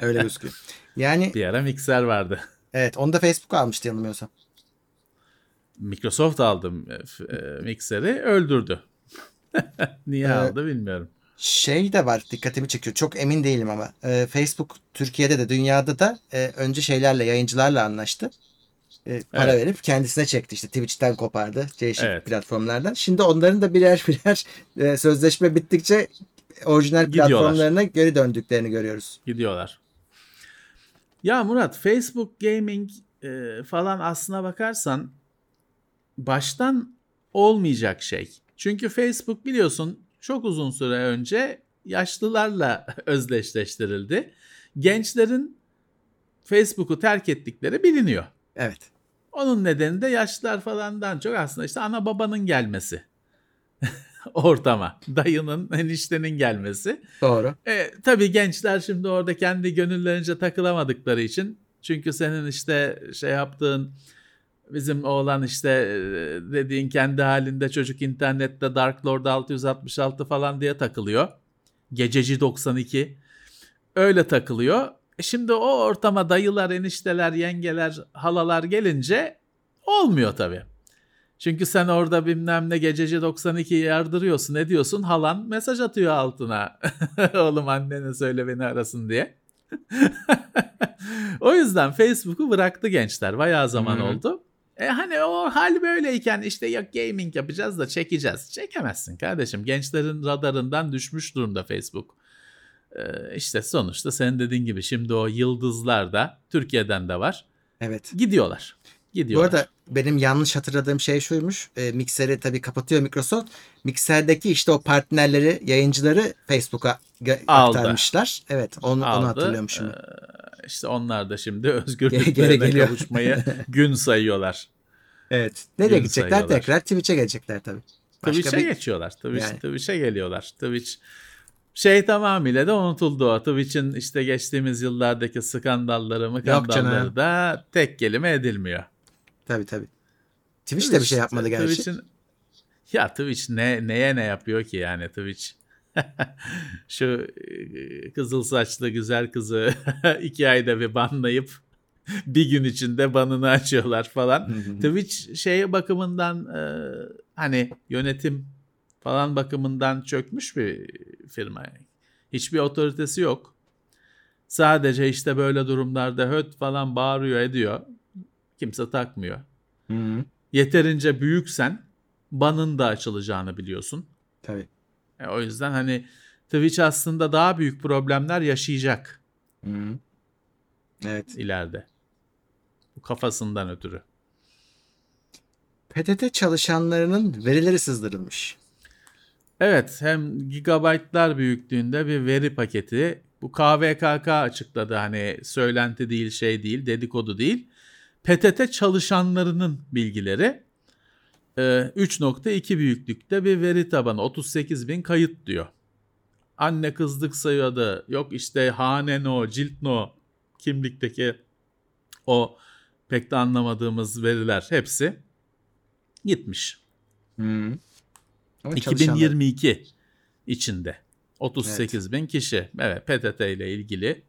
Öyle gözüküyor. Yani [LAUGHS] Bir ara mikser vardı. evet onu da Facebook almıştı yanılmıyorsam. Microsoft aldı e, e, mikseri öldürdü. [LAUGHS] Niye Ee, aldı bilmiyorum. Şey de var dikkatimi çekiyor. Çok emin değilim ama. Ee, Facebook Türkiye'de de dünyada da e, önce şeylerle yayıncılarla anlaştı. E, para Evet. verip kendisine çekti. İşte Twitch'ten kopardı. Değişik Evet. platformlardan. Şimdi onların da birer [LAUGHS] birer e, sözleşme bittikçe orijinal Gidiyorlar. platformlarına geri döndüklerini görüyoruz. gidiyorlar. Ya Murat Facebook Gaming e, falan aslına bakarsan baştan olmayacak şey. Çünkü Facebook biliyorsun çok uzun süre önce yaşlılarla [LAUGHS] özdeşleştirildi. Gençlerin Facebook'u terk ettikleri biliniyor. Evet. Onun nedeni de yaşlılar falandan çok aslında işte ana babanın gelmesi [LAUGHS] ortama. Dayının, eniştenin gelmesi. Doğru. E, tabii gençler şimdi orada kendi gönüllerince takılamadıkları için çünkü senin işte şey yaptığın bizim oğlan işte e, dediğin kendi halinde çocuk internette Dark Lord 666 falan diye takılıyor. Gececi 92 öyle takılıyor. E şimdi o ortama dayılar, enişteler, yengeler, halalar gelince olmuyor tabii. Çünkü sen orada bilmem ne gececi 92 yardırıyorsun ne diyorsun halan mesaj atıyor altına. [LAUGHS] Oğlum annene söyle beni arasın diye. [LAUGHS] o yüzden Facebook'u bıraktı gençler. Bayağı zaman hı. oldu. E hani o hal böyleyken işte yok gaming yapacağız da çekeceğiz. Çekemezsin kardeşim. Gençlerin radarından düşmüş durumda Facebook. Ee, işte sonuçta senin dediğin gibi şimdi o yıldızlar da Türkiye'den de var. Evet. Gidiyorlar. Bu Gidiyorlar. arada benim yanlış hatırladığım şey şuymuş. E, mikseri tabii kapatıyor Microsoft. Mikserdeki işte o partnerleri, yayıncıları Facebook'a Aldı. aktarmışlar. Evet, onu, onu aldı. hatırlıyormuşum. Ee, işte onlar da şimdi [LAUGHS] özgürlüklerine kavuşmayı [LAUGHS] gün sayıyorlar. evet. Nereye Gün gidecekler? sayıyorlar. Tekrar Twitch'e gelecekler tabii. Başka Twitch'e bir- geçiyorlar. Twitch, Yani. Twitch'e geliyorlar. Twitch şey tamamıyla da unutuldu o. Twitch'in işte geçtiğimiz yıllardaki skandalları mı da tek kelime edilmiyor. Tabii tabii. Twitch de bir şey yapmadı gerçi. Twitch'in- ya Twitch ne neye ne yapıyor ki yani Twitch? [LAUGHS] Şu e, kızıl saçlı güzel kızı [LAUGHS] iki ayda bir banlayıp bir gün içinde banını açıyorlar falan. Twitch şey bakımından e, hani yönetim falan bakımından çökmüş bir firma. Hiçbir otoritesi yok. Sadece işte böyle durumlarda höt falan bağırıyor ediyor. Kimse takmıyor. Hı hı. Yeterince büyüksen banın da açılacağını biliyorsun. Tabii. E, o yüzden hani Twitch aslında daha büyük problemler yaşayacak Hı hı. Evet. ileride. Bu kafasından ötürü. PTT çalışanlarının verileri sızdırılmış. Evet hem gigabaytlar büyüklüğünde bir veri paketi. Bu KVKK açıkladı hani söylenti değil şey değil dedikodu değil. PTT çalışanlarının bilgileri e, 3.2 büyüklükte bir veri tabanı 38 bin kayıt diyor. Anne kızlık soyadı yok işte hane no cilt no kimlikteki o pek de anlamadığımız veriler hepsi gitmiş. Hı. Ama çalışanlar- 2022 içinde 38 bin kişi. Evet PTT ile ilgili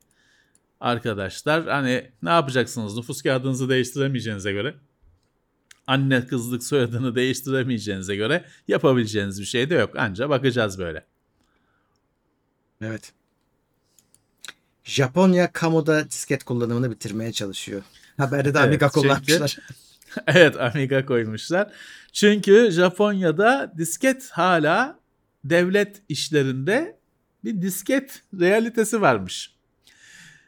arkadaşlar hani ne yapacaksınız nüfus kağıdınızı değiştiremeyeceğinize göre anne kızlık soyadını değiştiremeyeceğinize göre yapabileceğiniz bir şey de yok. Anca bakacağız böyle. Evet. Japonya kamuda disket kullanımını bitirmeye çalışıyor. Haberde de Evet, Amiga çünkü- kullanmışlar. [LAUGHS] evet Amiga koymuşlar. Çünkü Japonya'da disket hala devlet işlerinde bir disket realitesi varmış.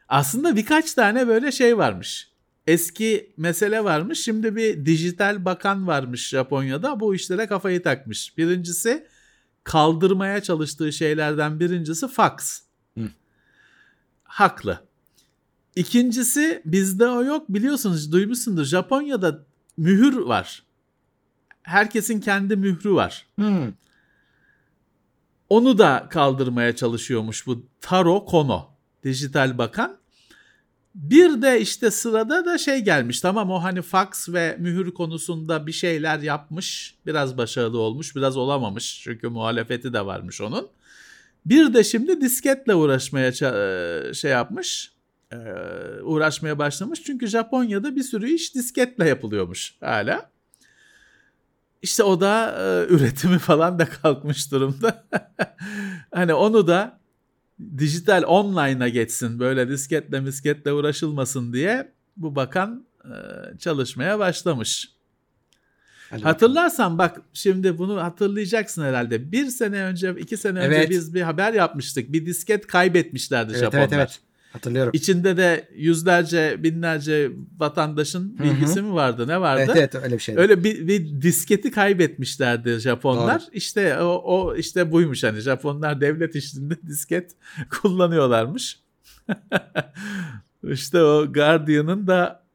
Aslında birkaç tane böyle şey varmış. Eski mesele varmış. Şimdi bir dijital bakan varmış Japonya'da. Bu işlere kafayı takmış. Birincisi kaldırmaya çalıştığı şeylerden birincisi fax. Hı. Haklı. İkincisi bizde o yok biliyorsunuz duymuşsundur Japonya'da mühür var. Herkesin kendi mührü var. Hı. Onu da kaldırmaya çalışıyormuş bu Taro Kono dijital bakan. Bir de işte sırada da şey gelmiş tamam o hani fax ve mühür konusunda bir şeyler yapmış. Biraz başarılı olmuş biraz olamamış çünkü muhalefeti de varmış onun. Bir de şimdi disketle uğraşmaya e, şey yapmış e, uğraşmaya başlamış. Çünkü Japonya'da bir sürü iş disketle yapılıyormuş hala. İşte o da e, üretimi falan da kalkmış durumda. [LAUGHS] hani onu da dijital online'a geçsin böyle disketle misketle uğraşılmasın diye bu bakan e, çalışmaya başlamış. Hadi. Hatırlarsan bak şimdi bunu hatırlayacaksın herhalde. Bir sene önce, iki sene önce Evet. biz bir haber yapmıştık. Bir disket kaybetmişlerdi Evet, Japonlar. evet evet. Hatırlıyorum. İçinde de yüzlerce, binlerce vatandaşın bilgisi mi vardı, ne vardı? Evet evet öyle bir şeydi. Öyle bir, bir disketi kaybetmişlerdi Japonlar. Doğru. İşte o, o işte buymuş hani Japonlar devlet işinde [LAUGHS] disket kullanıyorlarmış. [LAUGHS] işte o Guardian'ın da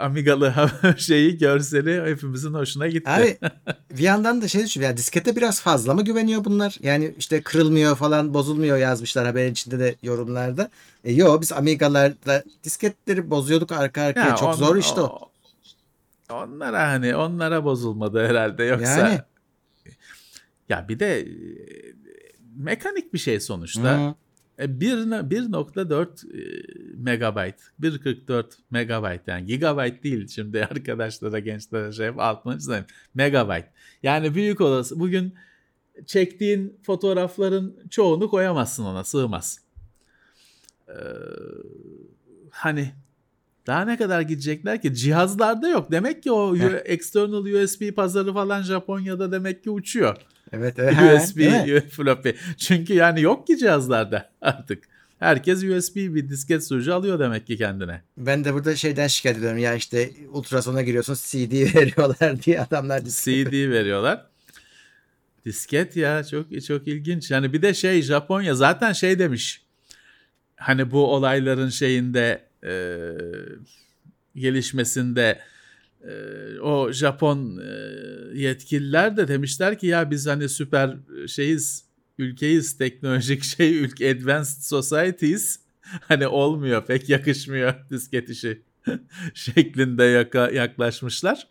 Amiga'lı [LAUGHS] şeyi görseli hepimizin hoşuna gitti. Abi [LAUGHS] bir yandan da şey düşünüyorum. Yani diskete biraz fazla mı güveniyor bunlar? Yani işte kırılmıyor falan bozulmuyor yazmışlar haberin içinde de yorumlarda. E, yo biz Amiga'larda disketleri bozuyorduk arka arkaya. Ya Çok on- zor işte o. Onlara hani onlara bozulmadı herhalde yoksa. Yani. Ya bir de e, mekanik bir şey sonuçta. Hı. E, bir- 1.4 e, megabayt, 1.44 megabayt yani gigabayt değil şimdi arkadaşlara gençlere şey altını çizeyim. Megabayt. Yani büyük olası bugün çektiğin fotoğrafların çoğunu koyamazsın ona sığmaz. Ee, hani daha ne kadar gidecekler ki cihazlarda yok. Demek ki o Heh. external USB pazarı falan Japonya'da demek ki uçuyor. Evet he, USB floppy. Çünkü yani yok ki cihazlarda artık. Herkes USB bir disket sürücü alıyor demek ki kendine. Ben de burada şeyden şikayet ediyorum. Ya işte ultrasona giriyorsun CD [LAUGHS] veriyorlar diye adamlar disket. CD veriyorlar. Disket ya çok çok ilginç. Yani bir de şey Japonya zaten şey demiş. Hani bu olayların şeyinde e, gelişmesinde o Japon e, yetkililer de demişler ki ya biz hani süper şeyiz ülkeyiz teknolojik [LAUGHS] şey ülke advanced societies [LAUGHS] hani olmuyor pek yakışmıyor [LAUGHS] disket işi şeklinde yaka, yaklaşmışlar.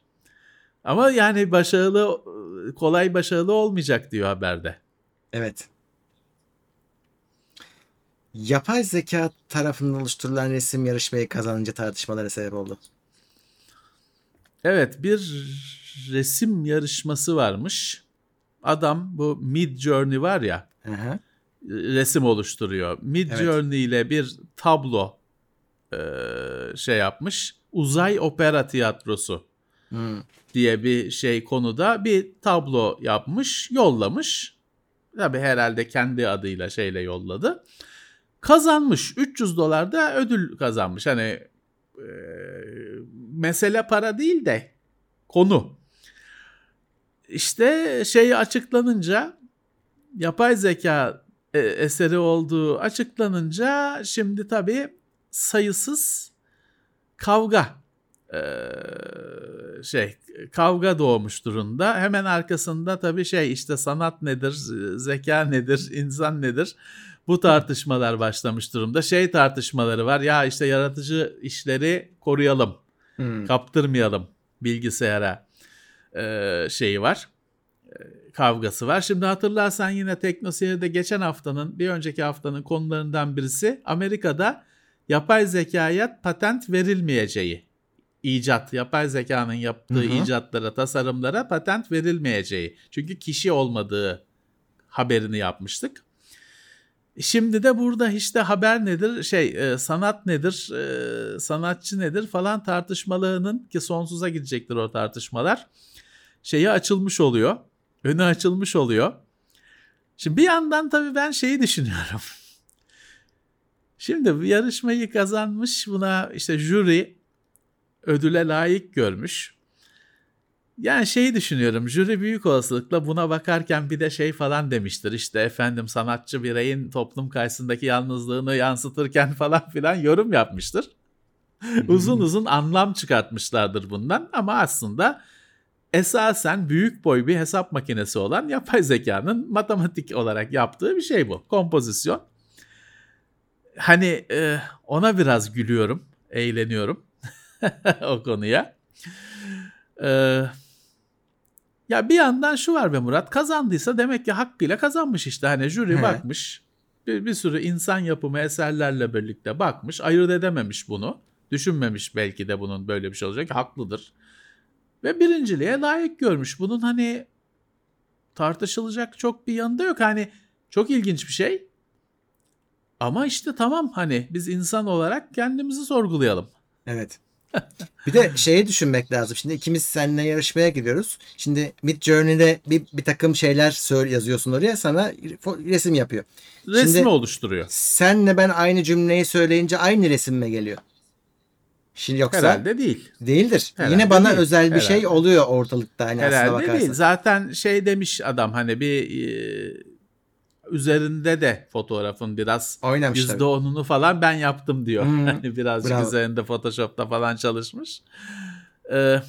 Ama yani başarılı kolay başarılı olmayacak diyor haberde. Evet. Yapay zeka tarafından oluşturulan resim yarışmayı kazanınca tartışmalara sebep oldu. Evet bir resim yarışması varmış. Adam bu Mid Journey var ya Hı hı. resim oluşturuyor. Mid Evet. Journey ile bir tablo e, şey yapmış. Uzay Opera Tiyatrosu Hmm. diye bir şey konuda bir tablo yapmış, yollamış. Tabii herhalde kendi adıyla şeyle yolladı. Kazanmış. 300 dolar da ödül kazanmış. Hani e, mesele para değil de konu. İşte şey açıklanınca yapay zeka e, eseri olduğu açıklanınca şimdi tabii sayısız kavga e, şey kavga doğmuş durumda. Hemen arkasında tabii şey işte sanat nedir, zeka nedir, insan nedir? Bu tartışmalar başlamış durumda. Şey tartışmaları var. Ya işte yaratıcı işleri koruyalım, Hmm. kaptırmayalım bilgisayara e, şeyi var. e, kavgası var. Şimdi hatırlarsan yine Teknoseyir'de geçen haftanın, bir önceki haftanın konularından birisi Amerika'da yapay zekaya patent verilmeyeceği. icat, yapay zekanın yaptığı Hı hı. icatlara, tasarımlara patent verilmeyeceği. Çünkü kişi olmadığı haberini yapmıştık. Şimdi de burada işte haber nedir, şey e, sanat nedir, e, sanatçı nedir falan tartışmalarının ki sonsuza gidecektir o tartışmalar. Şeyi açılmış oluyor, önü açılmış oluyor. Şimdi bir yandan tabii ben şeyi düşünüyorum. Şimdi bu yarışmayı kazanmış buna işte jüri ödüle layık görmüş. Yani şeyi düşünüyorum jüri büyük olasılıkla buna bakarken bir de şey falan demiştir işte efendim sanatçı bireyin toplum karşısındaki yalnızlığını yansıtırken [LAUGHS] falan filan yorum yapmıştır. uzun uzun anlam çıkartmışlardır bundan ama aslında esasen büyük boy bir hesap makinesi olan yapay zekanın matematik olarak yaptığı bir şey bu. Kompozisyon. Hani e, ona biraz gülüyorum, eğleniyorum [LAUGHS] o konuya. E, ya bir yandan şu var be Murat, kazandıysa demek ki hakkıyla kazanmış işte. Hani jüri He. bakmış, bir, bir sürü insan yapımı eserlerle birlikte bakmış, ayırt edememiş bunu. Düşünmemiş belki de bunun böyle bir şey olacak. Haklıdır. Ve birinciliğe layık görmüş. Bunun hani tartışılacak çok bir yanında yok. Hani çok ilginç bir şey. Ama işte tamam hani biz insan olarak kendimizi sorgulayalım. Evet. Bir de şeyi düşünmek lazım. Şimdi ikimiz seninle yarışmaya gidiyoruz. Şimdi Mid Journey'de bir, bir takım şeyler söyle yazıyorsun oraya sana resim yapıyor. Resmi Şimdi- oluşturuyor. Senle ben aynı cümleyi söyleyince aynı resim mi geliyor? Şimdi yoksa Herhalde değil. değildir. Herhalde Yine bana değil. özel bir Herhalde. şey oluyor ortalıkta hani aslına Herhalde bakarsan. değil. Zaten şey demiş adam hani bir e, üzerinde de fotoğrafın biraz yüzde onunu falan ben yaptım diyor. Hmm. [LAUGHS] Hani birazcık Bravo. üzerinde Photoshop'ta falan çalışmış. Ee,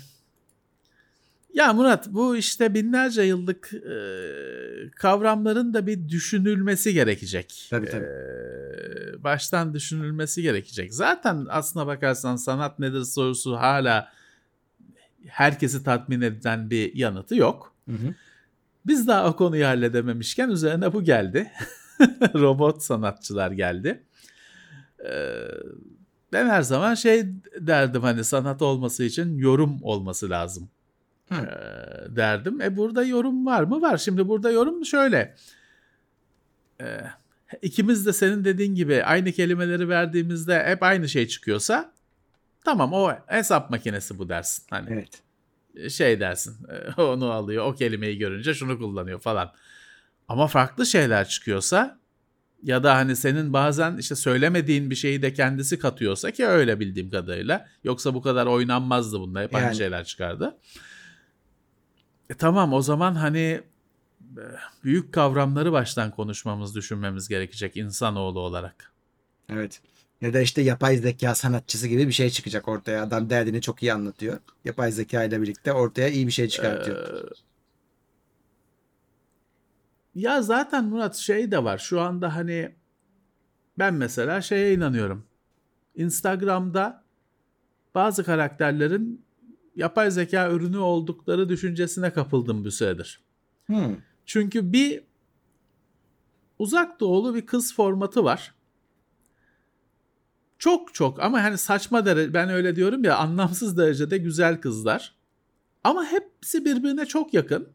ya Murat bu işte binlerce yıllık e, kavramların da bir düşünülmesi gerekecek. Tabii, tabii. Ee, baştan düşünülmesi gerekecek. Zaten aslına bakarsan sanat nedir sorusu hala herkesi tatmin eden bir yanıtı yok. Hı hı. Biz daha o konuyu halledememişken üzerine bu geldi. [LAUGHS] Robot sanatçılar geldi. Ee, ben her zaman şey derdim hani sanat olması için yorum olması lazım. Hı. Ee, derdim. E burada yorum var mı? Var. Şimdi burada yorum şöyle. Ee, ikimiz de senin dediğin gibi aynı kelimeleri verdiğimizde hep aynı şey çıkıyorsa tamam o hesap makinesi bu dersin. Hani Evet. Şey dersin e, onu alıyor o kelimeyi görünce şunu kullanıyor falan. Ama farklı şeyler çıkıyorsa ya da hani senin bazen işte söylemediğin bir şeyi de kendisi katıyorsa ki öyle bildiğim kadarıyla yoksa bu kadar oynanmazdı bunda hep aynı Yani. şeyler çıkardı. E tamam o zaman hani e, büyük kavramları baştan konuşmamız, düşünmemiz gerekecek insanoğlu olarak. Evet. Ya da işte yapay zeka sanatçısı gibi bir şey çıkacak ortaya. Adam derdini çok iyi anlatıyor. Yapay zeka ile birlikte ortaya iyi bir şey çıkartıyor. Ee, ya zaten Murat şey de var. Şu anda hani ben mesela şeye inanıyorum. Instagram'da bazı karakterlerin yapay zeka ürünü oldukları düşüncesine kapıldım bir süredir. Hmm. Çünkü bir uzak doğulu bir kız formatı var. Çok çok ama hani saçma derece ben öyle diyorum ya anlamsız derecede güzel kızlar. Ama hepsi birbirine çok yakın.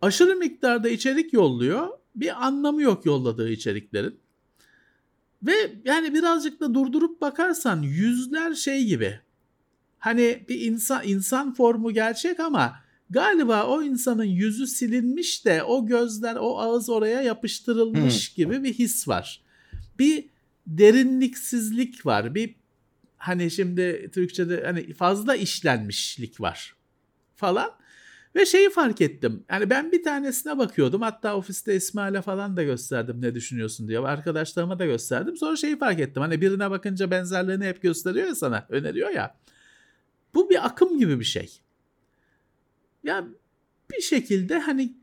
Aşırı miktarda içerik yolluyor. Bir anlamı yok yolladığı içeriklerin. Ve yani birazcık da durdurup bakarsan yüzler şey gibi. Hani bir insan insan formu gerçek ama galiba o insanın yüzü silinmiş de o gözler o ağız oraya yapıştırılmış gibi bir his var. Bir derinliksizlik var. Bir hani şimdi Türkçe'de hani fazla işlenmişlik var falan. Ve şeyi fark ettim. Yani ben bir tanesine bakıyordum. Hatta ofiste İsmail'e falan da gösterdim ne düşünüyorsun diye. Arkadaşlarıma da gösterdim. Sonra şeyi fark ettim. Hani birine bakınca benzerlerini hep gösteriyor ya sana. Öneriyor ya. Bu bir akım gibi bir şey. Ya bir şekilde hani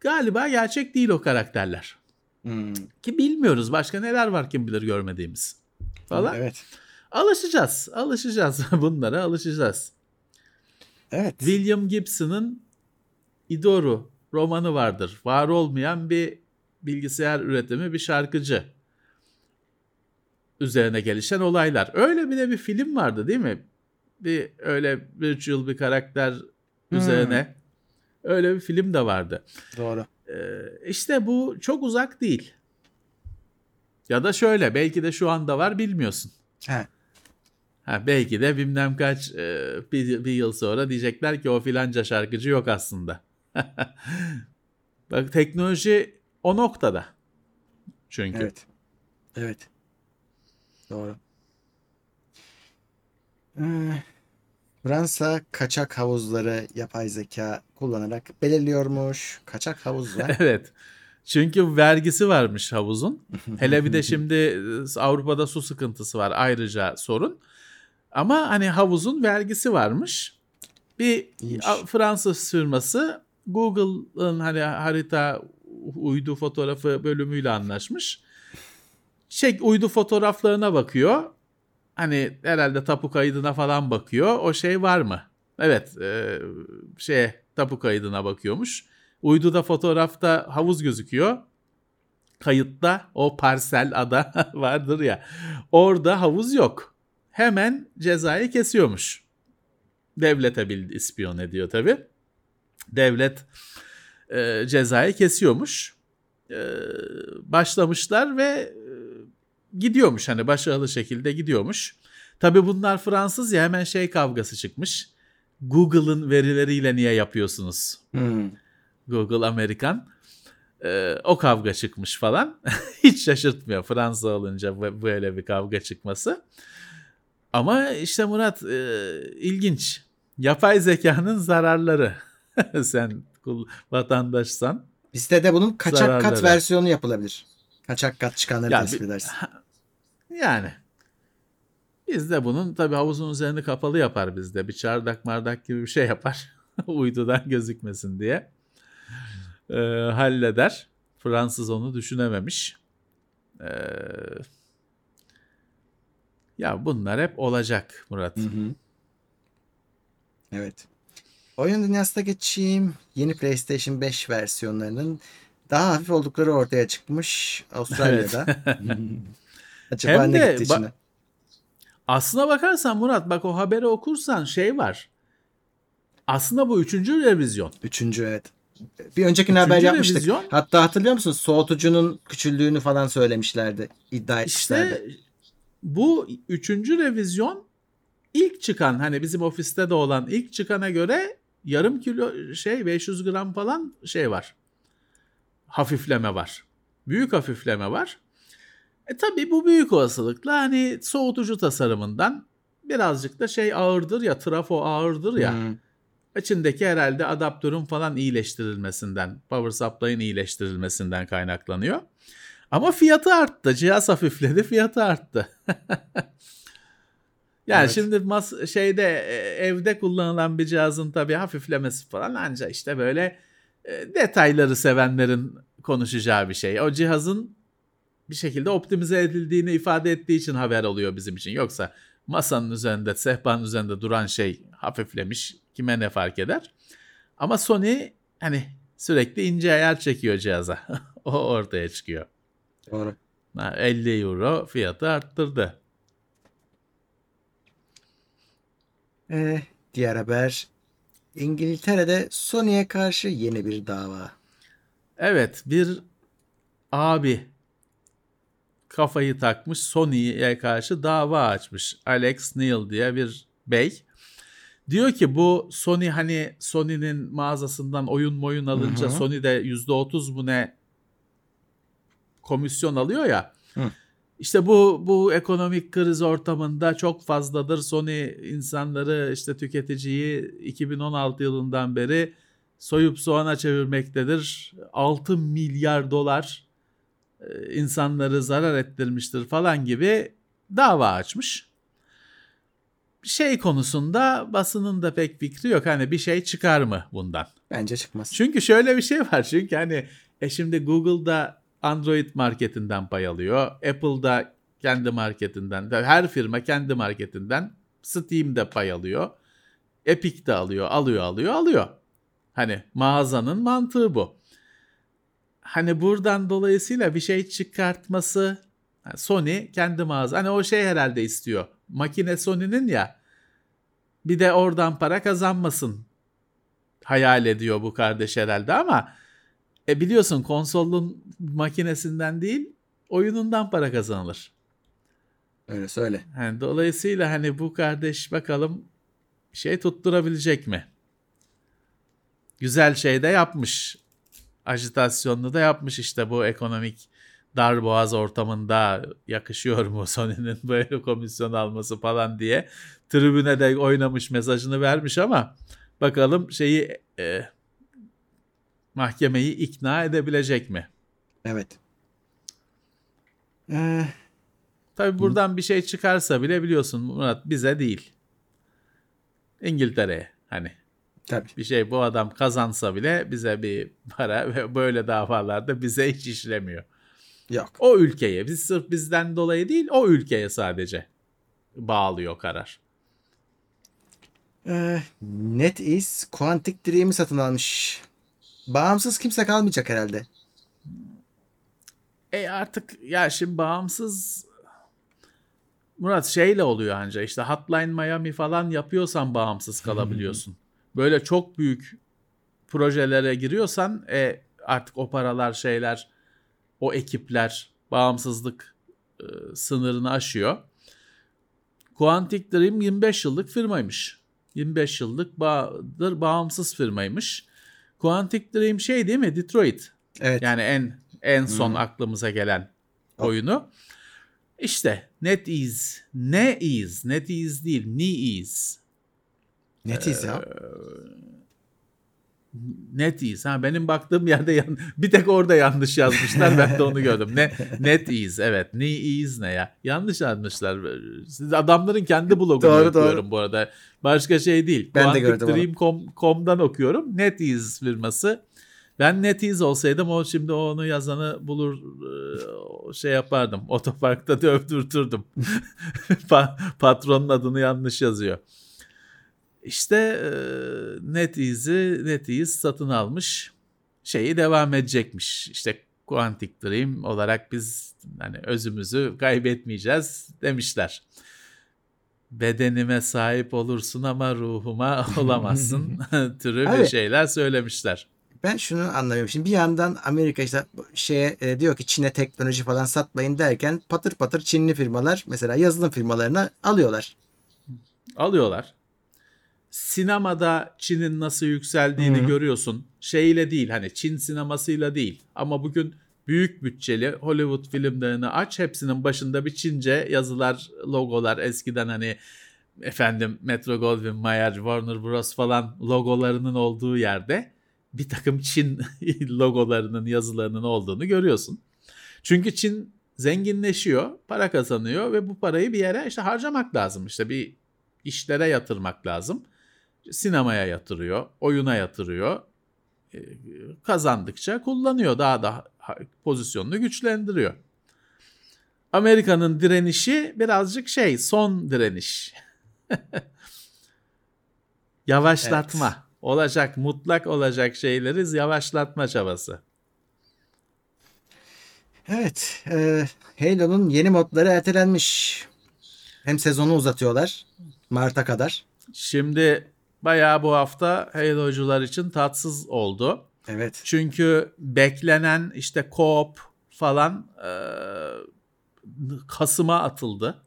galiba gerçek değil o karakterler. Hmm. Ki bilmiyoruz başka neler var kim bilir görmediğimiz falan. Evet. Alışacağız. Alışacağız. [LAUGHS] Bunlara alışacağız. Evet. William Gibson'ın Idoru romanı vardır. Var olmayan bir bilgisayar üretimi bir şarkıcı. Üzerine gelişen olaylar. Öyle bile bir film vardı değil mi? Bir öyle virtual bir karakter üzerine. Öyle bir film de vardı. Doğru. Ee, işte bu çok uzak değil. Ya da şöyle belki de şu anda var bilmiyorsun. He. Ha, belki de bilmem kaç e, bir, bir yıl sonra diyecekler ki o filanca şarkıcı yok aslında. [LAUGHS] Bak teknoloji o noktada. Çünkü. Evet. Evet. Doğru. Ee, Fransa kaçak havuzları yapay zeka kullanarak belirliyormuş. Kaçak havuzlar. [LAUGHS] Evet. Çünkü vergisi varmış havuzun. [LAUGHS] Hele bir de şimdi e, Avrupa'da su sıkıntısı var ayrıca sorun. Ama hani havuzun vergisi varmış. Bir İyiymiş. Fransız firması Google'ın hani harita uydu fotoğrafı bölümüyle anlaşmış. Şey uydu fotoğraflarına bakıyor. Hani herhalde tapu kaydına falan bakıyor. O şey var mı? Evet, e, şey tapu kaydına bakıyormuş. Uyduda fotoğrafta havuz gözüküyor. Kayıtta o parsel ada [LAUGHS] vardır ya. Orada havuz yok. Hemen cezayı kesiyormuş. Devlete bildi ispiyon ediyor tabi. Devlet e, cezayı kesiyormuş. E, başlamışlar ve gidiyormuş hani başarılı şekilde gidiyormuş. Tabi bunlar Fransız ya hemen şey kavgası çıkmış. Google'ın verileriyle niye yapıyorsunuz? Hmm. Google Amerikan. Ee, o kavga çıkmış falan. [LAUGHS] Hiç şaşırtmıyor Fransa olunca böyle bir kavga çıkması. Ama işte Murat e, ilginç. Yapay zekanın zararları. [LAUGHS] Sen vatandaşsan. Bizde de bunun kaçak kat Zararları. versiyonu yapılabilir. Kaçak kat çıkanları Ya tespit edersin. Yani biz de bunun tabii havuzun üzerini kapalı yapar bizde. Bir çardak mardak gibi bir şey yapar. [LAUGHS] Uydudan gözükmesin diye. Ee, halleder. Fransız onu düşünememiş. Ee, ya bunlar hep olacak Murat. Hı hı. Evet. Oyun dünyasına geçeyim. Yeni PlayStation 5 versiyonlarının daha hafif oldukları ortaya çıkmış Avustralya'da. [LAUGHS] Acaba Hem ne de gitti ba- içine? Aslına bakarsan Murat bak o haberi okursan şey var. Aslında bu üçüncü revizyon. Üçüncü evet. Bir öncekini haber yapmıştık. revizyon. Hatta hatırlıyor musun? Soğutucunun küçüldüğünü falan söylemişlerdi. İddia etmişlerdi. İşte bu üçüncü revizyon ilk çıkan hani bizim ofiste de olan ilk çıkana göre yarım kilo şey 500 gram falan şey var. Hafifleme var. Büyük hafifleme var. E tabi bu büyük olasılıkla hani soğutucu tasarımından birazcık da şey ağırdır ya trafo ağırdır ya. Hmm. İçindeki herhalde adaptörün falan iyileştirilmesinden, power supply'ın iyileştirilmesinden kaynaklanıyor. Ama fiyatı arttı. Cihaz hafifledi, fiyatı arttı. [LAUGHS] yani Evet. şimdi mas şeyde e, evde kullanılan bir cihazın tabii hafiflemesi falan ancak işte böyle e, detayları sevenlerin konuşacağı bir şey. O cihazın bir şekilde optimize edildiğini ifade ettiği için haber oluyor bizim için. Yoksa masanın üzerinde, sehpanın üzerinde duran şey hafiflemiş. Kime ne fark eder? Ama Sony hani sürekli ince ayar çekiyor cihaza. [LAUGHS] o ortaya çıkıyor. Doğru. 50 euro fiyatı arttırdı. Ee, diğer haber. İngiltere'de Sony'ye karşı yeni bir dava. Evet bir abi kafayı takmış Sony'ye karşı dava açmış. Alex Neil diye bir bey. Diyor ki bu Sony hani Sony'nin mağazasından oyun moyun alınca Hı hı. Sony de %30 bu ne komisyon alıyor ya. Hı. İşte bu bu ekonomik kriz ortamında çok fazladır. Sony insanları işte tüketiciyi 2016 yılından beri soyup soğana çevirmektedir. 6 milyar dolar insanları zarar ettirmiştir falan gibi dava açmış. Şey konusunda basının da pek fikri yok. Hani bir şey çıkar mı bundan? Bence çıkmaz. Çünkü şöyle bir şey var. Çünkü hani e şimdi Google'da Android marketinden pay alıyor. Apple'da kendi marketinden. Her firma kendi marketinden. Steam'de pay alıyor. Epic de alıyor, alıyor, alıyor, alıyor. Hani mağazanın mantığı bu. Hani buradan dolayısıyla bir şey çıkartması yani Sony kendi mağaza. Hani o şey herhalde istiyor. Makine Sony'nin ya. Bir de oradan para kazanmasın hayal ediyor bu kardeş herhalde ama e biliyorsun konsolun makinesinden değil oyunundan para kazanılır. Öyle söyle. Yani dolayısıyla hani bu kardeş bakalım şey tutturabilecek mi? Güzel şey de yapmış. Ajitasyonlu da yapmış işte bu ekonomik darboğaz ortamında yakışıyor mu [LAUGHS] Sony'nin böyle komisyon alması falan diye tribüne de oynamış mesajını vermiş ama bakalım şeyi e, mahkemeyi ikna edebilecek mi? Evet. Ee, Tabi buradan bir şey çıkarsa bile biliyorsun Murat bize değil. İngiltere'ye hani tabii. bir şey bu adam kazansa bile bize bir para ve böyle davalarda bize hiç işlemiyor. Yok. O ülkeye biz sırf bizden dolayı değil o ülkeye sadece bağlıyor karar. Ee, NetEase Quantic Dream'i satın almış. Bağımsız kimse kalmayacak herhalde. E artık ya şimdi bağımsız Murat şeyle oluyor anca işte Hotline Miami falan yapıyorsan bağımsız [LAUGHS] kalabiliyorsun. Böyle çok büyük projelere giriyorsan e, artık o paralar şeyler o ekipler bağımsızlık e, sınırını aşıyor. Quantic Dream 25 yıllık firmaymış. 25 yıllık bağdır bağımsız firmaymış. Quantic Dream şey değil mi? Detroit. Evet. Yani en en son Hmm. aklımıza gelen oyunu. İşte NetEase. NetEase. NetEase değil. NetEase. NetEase ya. NetEase. Ha benim baktığım yerde yan- bir tek orada yanlış yazmışlar. ben de onu gördüm. Ne NetEase evet. NetEase ne ya? Yanlış yazmışlar. Siz adamların kendi blogunu Doğru, okuyorum bu arada. Başka şey değil. Ben de gördüm onu. Quanticdream.com'dan okuyorum. NetEase firması. Ben NetEase olsaydım o şimdi onu yazanı bulur e, şey yapardım. Otoparkta [LAUGHS] dövdürtürdüm. [LAUGHS] Pa- Patronun adını yanlış yazıyor. İşte e, NetEase'i NetEase satın almış. Şeyi devam edecekmiş. İşte Quantic Dream olarak biz hani özümüzü kaybetmeyeceğiz demişler. Bedenime sahip olursun ama ruhuma [LAUGHS] olamazsın [LAUGHS] türü bir şeyler söylemişler. Ben şunu anlamıyorum. Şimdi bir yandan Amerika işte şeye e, diyor ki Çin'e teknoloji falan satmayın derken patır patır Çinli firmalar mesela yazılım firmalarına alıyorlar. alıyorlar. Sinemada Çin'in nasıl yükseldiğini Hı hı. görüyorsun. Şeyle değil hani Çin sinemasıyla değil. Ama bugün büyük bütçeli Hollywood filmlerini aç hepsinin başında bir Çince yazılar, logolar eskiden hani efendim Metro Goldwyn Mayer, Warner Bros falan logolarının olduğu yerde bir takım Çin [LAUGHS] logolarının, yazılarının olduğunu görüyorsun. Çünkü Çin zenginleşiyor, para kazanıyor ve bu parayı bir yere işte harcamak lazım. İşte bir işlere yatırmak lazım. Sinemaya yatırıyor, oyuna yatırıyor. Ee, Kazandıkça kullanıyor, daha da pozisyonunu güçlendiriyor. Amerika'nın direnişi birazcık şey son direniş. [LAUGHS] Yavaşlatma. Evet. Olacak mutlak olacak şeyleri yavaşlatma çabası. Evet. E, Halo'nun yeni modları ertelenmiş. Hem sezonu uzatıyorlar. Mart'a kadar. Şimdi bayağı bu hafta Halo'cular için tatsız oldu. Evet. Çünkü beklenen işte co-op falan e, Kasım'a atıldı.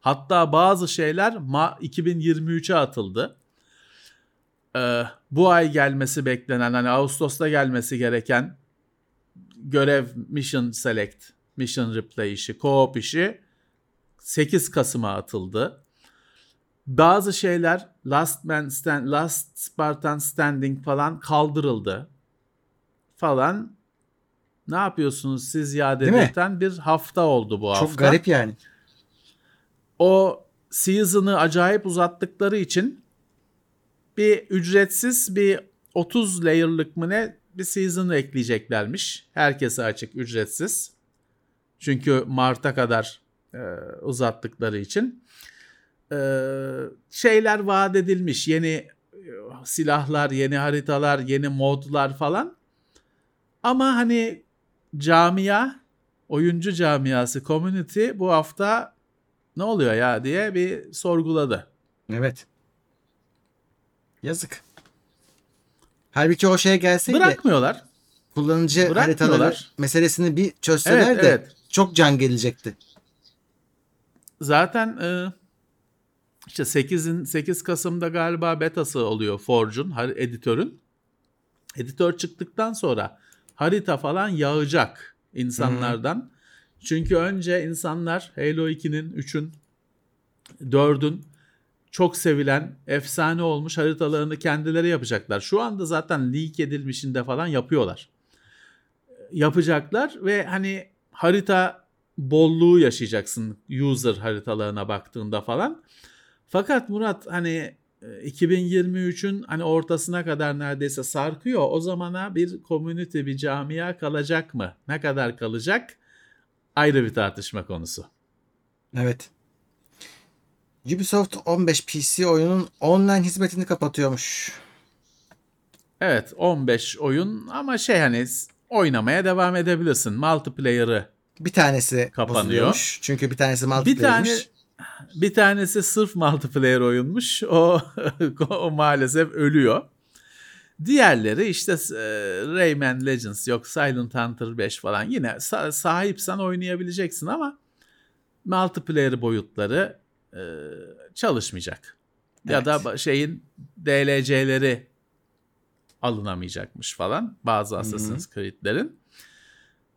Hatta bazı şeyler Ma 2023'e atıldı. E, bu ay gelmesi beklenen hani Ağustos'ta gelmesi gereken görev Mission Select, Mission Replay işi, co-op işi 8 Kasım'a atıldı. Bazı şeyler Last Man Stand, Last Spartan Standing falan kaldırıldı falan. Ne yapıyorsunuz siz ya dedirten bir hafta oldu bu hafta. Çok garip yani. O season'ı acayip uzattıkları için bir ücretsiz bir 30 layer'lık mı ne bir season ekleyeceklermiş. Herkese açık ücretsiz. Çünkü Mart'a kadar e, uzattıkları için. E, şeyler vaat edilmiş. Yeni e, silahlar, yeni haritalar, yeni modlar falan. Ama hani camia, oyuncu camiası, community bu hafta ne oluyor ya diye bir sorguladı. Evet. Yazık. Halbuki o şeye gelseydi Bırakmıyorlar. kullanıcı Bırakmıyorlar. haritaları meselesini bir çözseler Evet, de evet. çok can gelecekti. Zaten e, işte 8'in 8 Kasım'da galiba betası oluyor Forge'un, editörün. Editör çıktıktan sonra harita falan yağacak insanlardan. Çünkü önce insanlar Halo 2'nin, 3'ün, 4'ün çok sevilen, efsane olmuş haritalarını kendileri yapacaklar. Şu anda zaten leak edilmişinde falan yapıyorlar. Yapacaklar ve hani harita bolluğu yaşayacaksın user haritalarına baktığında falan. Fakat Murat hani e, 2023'ün hani ortasına kadar neredeyse sarkıyor. O zamana bir community, bir camia kalacak mı? Ne kadar kalacak? Ayrı bir tartışma konusu. Evet. Ubisoft 15 PC oyunun online hizmetini kapatıyormuş. Evet 15 oyun ama şey hani oynamaya devam edebilirsin. Multiplayer'ı Bir tanesi Kapanıyor. Çünkü bir tanesi bir multiplayer'miş. tane bir tanesi sırf multiplayer oyunmuş. O, [LAUGHS] o maalesef ölüyor. Diğerleri işte e, Rayman Legends yok Silent Hunter 5 falan yine sa- sahipsen oynayabileceksin ama multiplayer boyutları e, çalışmayacak. Ya Evet. da ba- şeyin DLC'leri alınamayacakmış falan bazı Assassin's Creed'lerin.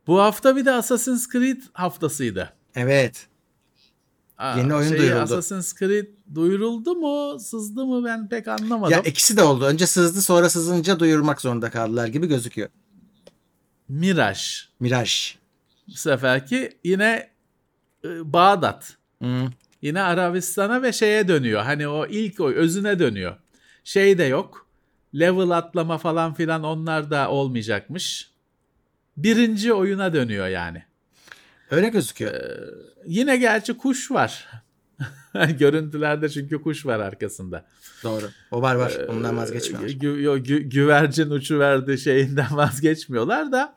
Bu hafta bir de Assassin's Creed haftasıydı. Evet. Aa, Yeni oyun şeyi, duyuruldu. Assassin's Creed duyuruldu mu, sızdı mı ben pek anlamadım. Ya ikisi de oldu. Önce sızdı sonra sızınca duyurmak zorunda kaldılar gibi gözüküyor. Mirage Mirage. bu seferki yine e, Bağdat. Hı. Yine Arabistan'a ve şeye dönüyor. Hani o ilk oy özüne dönüyor. Şey de yok. Level atlama falan filan onlar da olmayacakmış. Birinci oyuna dönüyor yani. Öyle gözüküyor. Yine gerçi kuş var. [LAUGHS] Görüntülerde çünkü kuş var arkasında. Doğru. O var var. Ee, Ondan vazgeçmiyor. Gü- yo- gü- güvercin uçuverdi şeyinden [LAUGHS] vazgeçmiyorlar da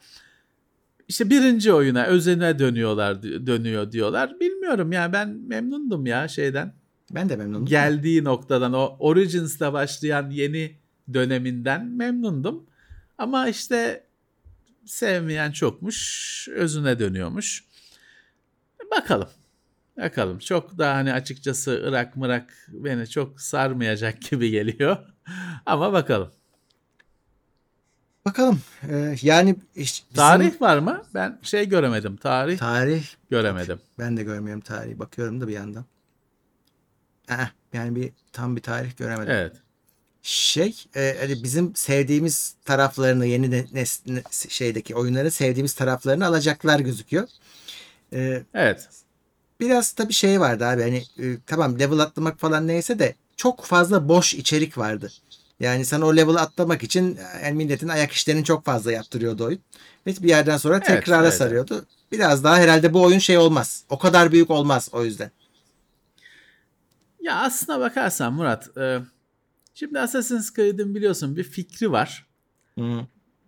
işte birinci oyuna özene dönüyorlar dönüyor diyorlar. Bilmiyorum ya ben memnundum ya şeyden. Ben de memnunum. Geldiği noktadan o Origins'la başlayan yeni döneminden memnundum. Ama işte sevmeyen çokmuş, özüne dönüyormuş. Bakalım. Bakalım. Çok da hani açıkçası Irak mırak beni çok sarmayacak [LAUGHS] gibi geliyor. Ama bakalım. Bakalım. Ee, yani işte bizim- Tarih var mı? Ben şey göremedim. Tarih Tarih. göremedim. Ben de görmüyorum tarihi. Bakıyorum da bir yandan. Eh, yani bir tam bir tarih göremedim. Evet. Şey, e, hani bizim sevdiğimiz taraflarını yeni ne- şeydeki oyunların sevdiğimiz taraflarını alacaklar gözüküyor. Ee, Evet. biraz tabii şey vardı abi hani e, tamam level atlamak falan neyse de çok fazla boş içerik vardı. Yani sen o level'ı atlamak için yani milletin ayak işlerini çok fazla yaptırıyordu oyun. Ve bir yerden sonra Evet, tekrara evet. sarıyordu. Biraz daha herhalde bu oyun şey olmaz. O kadar büyük olmaz o yüzden. Ya aslına bakarsan Murat, e, şimdi Assassin's Creed'in biliyorsun bir fikri var.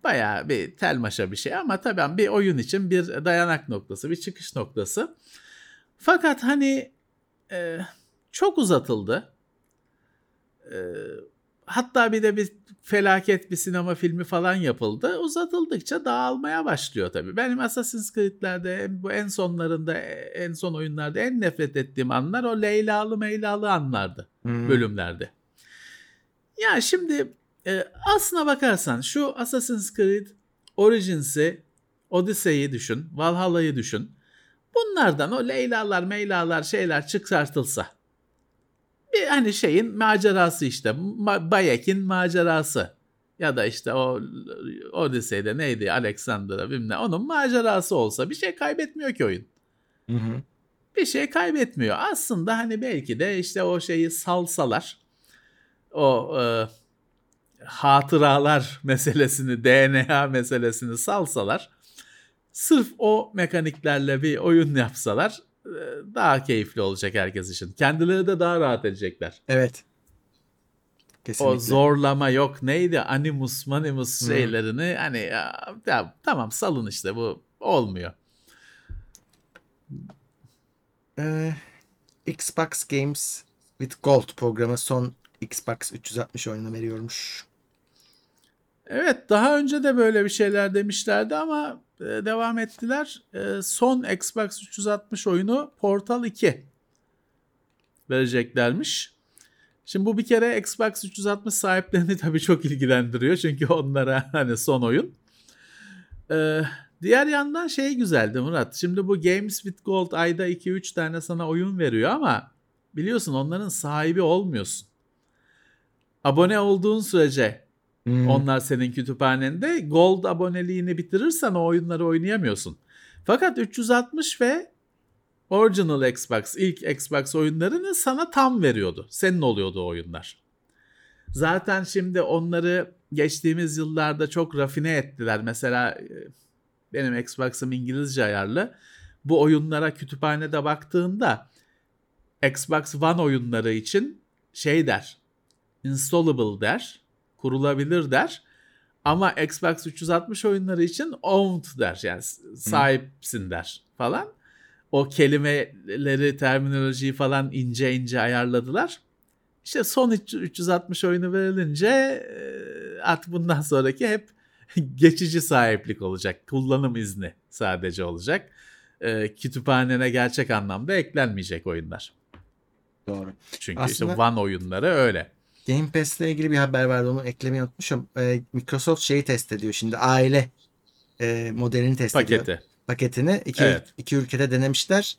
Bayağı bir telmaşa bir şey ama tabii bir oyun için bir dayanak noktası, bir çıkış noktası. Fakat hani e, çok uzatıldı. E, hatta bir de bir felaket bir sinema filmi falan yapıldı. Uzatıldıkça dağılmaya başlıyor tabii. Benim Assassin's Creed'lerde bu en sonlarında en son oyunlarda en nefret ettiğim anlar o Leyla'lı Meyla'lı anlardı bölümlerde. Ya şimdi e, aslına bakarsan şu Assassin's Creed Origins'i, Odyssey'i düşün, Valhalla'yı düşün. Bunlardan o Leyla'lar, Meylalar şeyler çıkartılsa. Bir hani şeyin macerası işte. Ma- Bayek'in macerası. Ya da işte o Odyssey'de neydi Alexander'a bilmem. Onun macerası olsa bir şey kaybetmiyor ki oyun bir şey kaybetmiyor. Aslında hani belki de işte o şeyi salsalar o e, hatıralar [LAUGHS] meselesini, DNA meselesini salsalar sırf o mekaniklerle bir oyun yapsalar e, daha keyifli olacak herkes için. Kendileri de daha rahat edecekler. Evet. Kesinlikle. O zorlama yok neydi animus manimus Hı. şeylerini hani ya, ya tamam salın işte bu olmuyor. Ee, Xbox Games with Gold programı son Xbox 360 oyunu veriyormuş. Evet daha önce de böyle bir şeyler demişlerdi ama e, devam ettiler. E, son Xbox 360 oyunu Portal 2 vereceklermiş. Şimdi bu bir kere Xbox 360 sahiplerini [LAUGHS] tabii çok ilgilendiriyor. Çünkü onlara hani son oyun. E, diğer yandan şey güzeldi Murat. Şimdi bu Games with Gold ayda 2-3 tane sana oyun veriyor ama biliyorsun onların sahibi olmuyorsun. Abone olduğun sürece onlar senin kütüphanende Gold aboneliğini bitirirsen o oyunları oynayamıyorsun. Fakat 360 ve Original Xbox, ilk Xbox oyunlarını sana tam veriyordu. Senin oluyordu o oyunlar. Zaten şimdi onları geçtiğimiz yıllarda çok rafine ettiler. Mesela e, benim Xbox'ım İngilizce ayarlı. Bu oyunlara kütüphanede baktığında Xbox One oyunları için şey der. Installable der kurulabilir der. Ama Xbox 360 oyunları için owned der. Yani sahipsin der falan. O kelimeleri, terminolojiyi falan ince ince ayarladılar. İşte son 360 oyunu verilince e, artık bundan sonraki hep [LAUGHS] geçici sahiplik olacak. Kullanım izni sadece olacak. E, kütüphanene gerçek anlamda eklenmeyecek oyunlar. Doğru. Çünkü Aslında- işte One oyunları öyle. Game Pass'le ilgili bir haber vardı onu eklemeyi unutmuşum. Ee, Microsoft şeyi test ediyor şimdi aile e, modelini test ediyor. Paketi. Paketini iki, Evet. iki ülkede denemişler.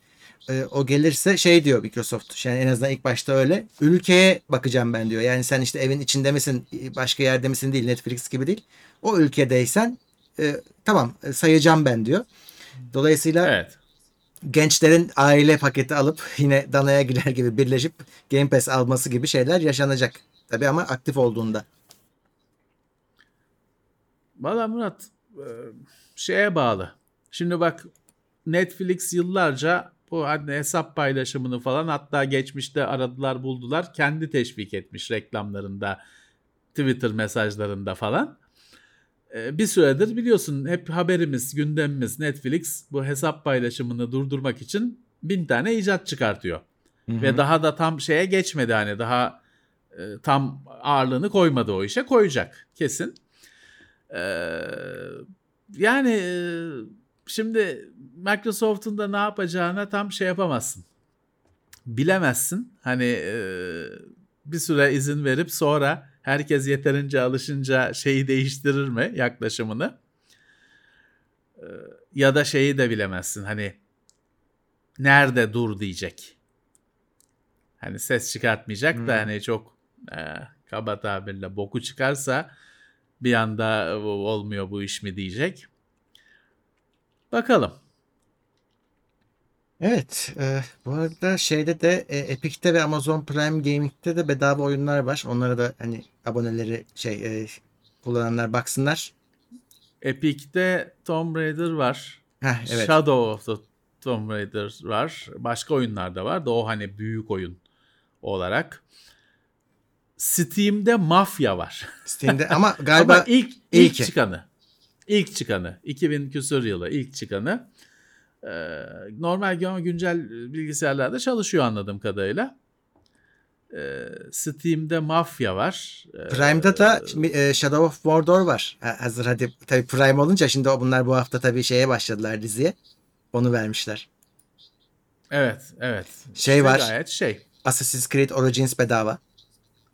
Ee, o gelirse şey diyor Microsoft. Yani en azından ilk başta öyle. Ülkeye bakacağım ben diyor. Yani sen işte evin içinde misin, başka yerde misin değil, Netflix gibi değil. O ülkedeysen e, tamam e, sayacağım ben diyor. Dolayısıyla Evet. gençlerin aile paketi alıp [LAUGHS] yine danaya girer gibi birleşip Game Pass alması gibi şeyler yaşanacak. Tabii ama aktif olduğunda. Valla Murat e, şeye bağlı. Şimdi bak Netflix yıllarca bu hani hesap paylaşımını falan hatta geçmişte aradılar buldular. Kendi teşvik etmiş reklamlarında, Twitter mesajlarında falan. E, Bir süredir biliyorsun hep haberimiz, gündemimiz Netflix bu hesap paylaşımını durdurmak için bin tane icat çıkartıyor. Ve daha da tam şeye geçmedi hani daha e, tam ağırlığını koymadı o işe koyacak kesin. Ee, yani e, şimdi Microsoft'un da ne yapacağına tam şey yapamazsın. Bilemezsin. Hani e, bir süre izin verip sonra herkes yeterince alışınca şeyi değiştirir mi yaklaşımını? Ee, ya da şeyi de bilemezsin. Hani nerede dur diyecek. Hani ses çıkartmayacak da Hmm. hani çok e, kaba tabirle boku çıkarsa bir anda "O- olmuyor bu iş mi diyecek. Bakalım. Evet. e, bu arada şeyde de e, Epic'te ve Amazon Prime Gaming'de de bedava oyunlar var. Onlara da hani aboneleri şey e, kullananlar baksınlar. Epic'te Tomb Raider var. Heh, evet. Shadow of the Tomb Raider var. Başka oyunlar da var da o hani büyük oyun olarak. Steam'de Mafya var. Steam'de ama [LAUGHS] galiba Ama ilk ilk ilki. çıkanı. İlk çıkanı. 2000 küsur yılı ilk çıkanı. Ee, normal güncel bilgisayarlarda çalışıyor anladığım kadarıyla. Ee, Steam'de Mafya var. Ee, Prime'da da e, Shadow of Mordor var. Ha, hazır hadi tabii Prime olunca şimdi bunlar bu hafta tabii şeye başladılar diziye. Onu vermişler. Evet, evet. Şey İşte var. Gayet şey. Assassin's Creed Origins bedava.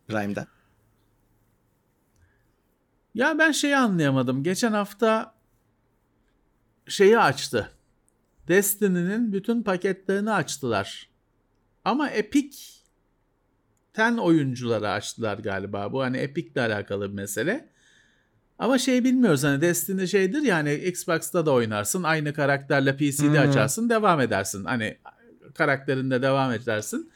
Prime'da. Ya ben şeyi anlayamadım. Geçen hafta şeyi açtı. Destiny'nin bütün paketlerini açtılar. Ama Epic'ten oyunculara açtılar galiba. Bu hani Epic'le alakalı bir mesele. Ama şey bilmiyoruz hani Destiny şeydir yani Xbox'ta da oynarsın. Aynı karakterle PC'de Hmm. açarsın devam edersin. Hani karakterinde devam edersin.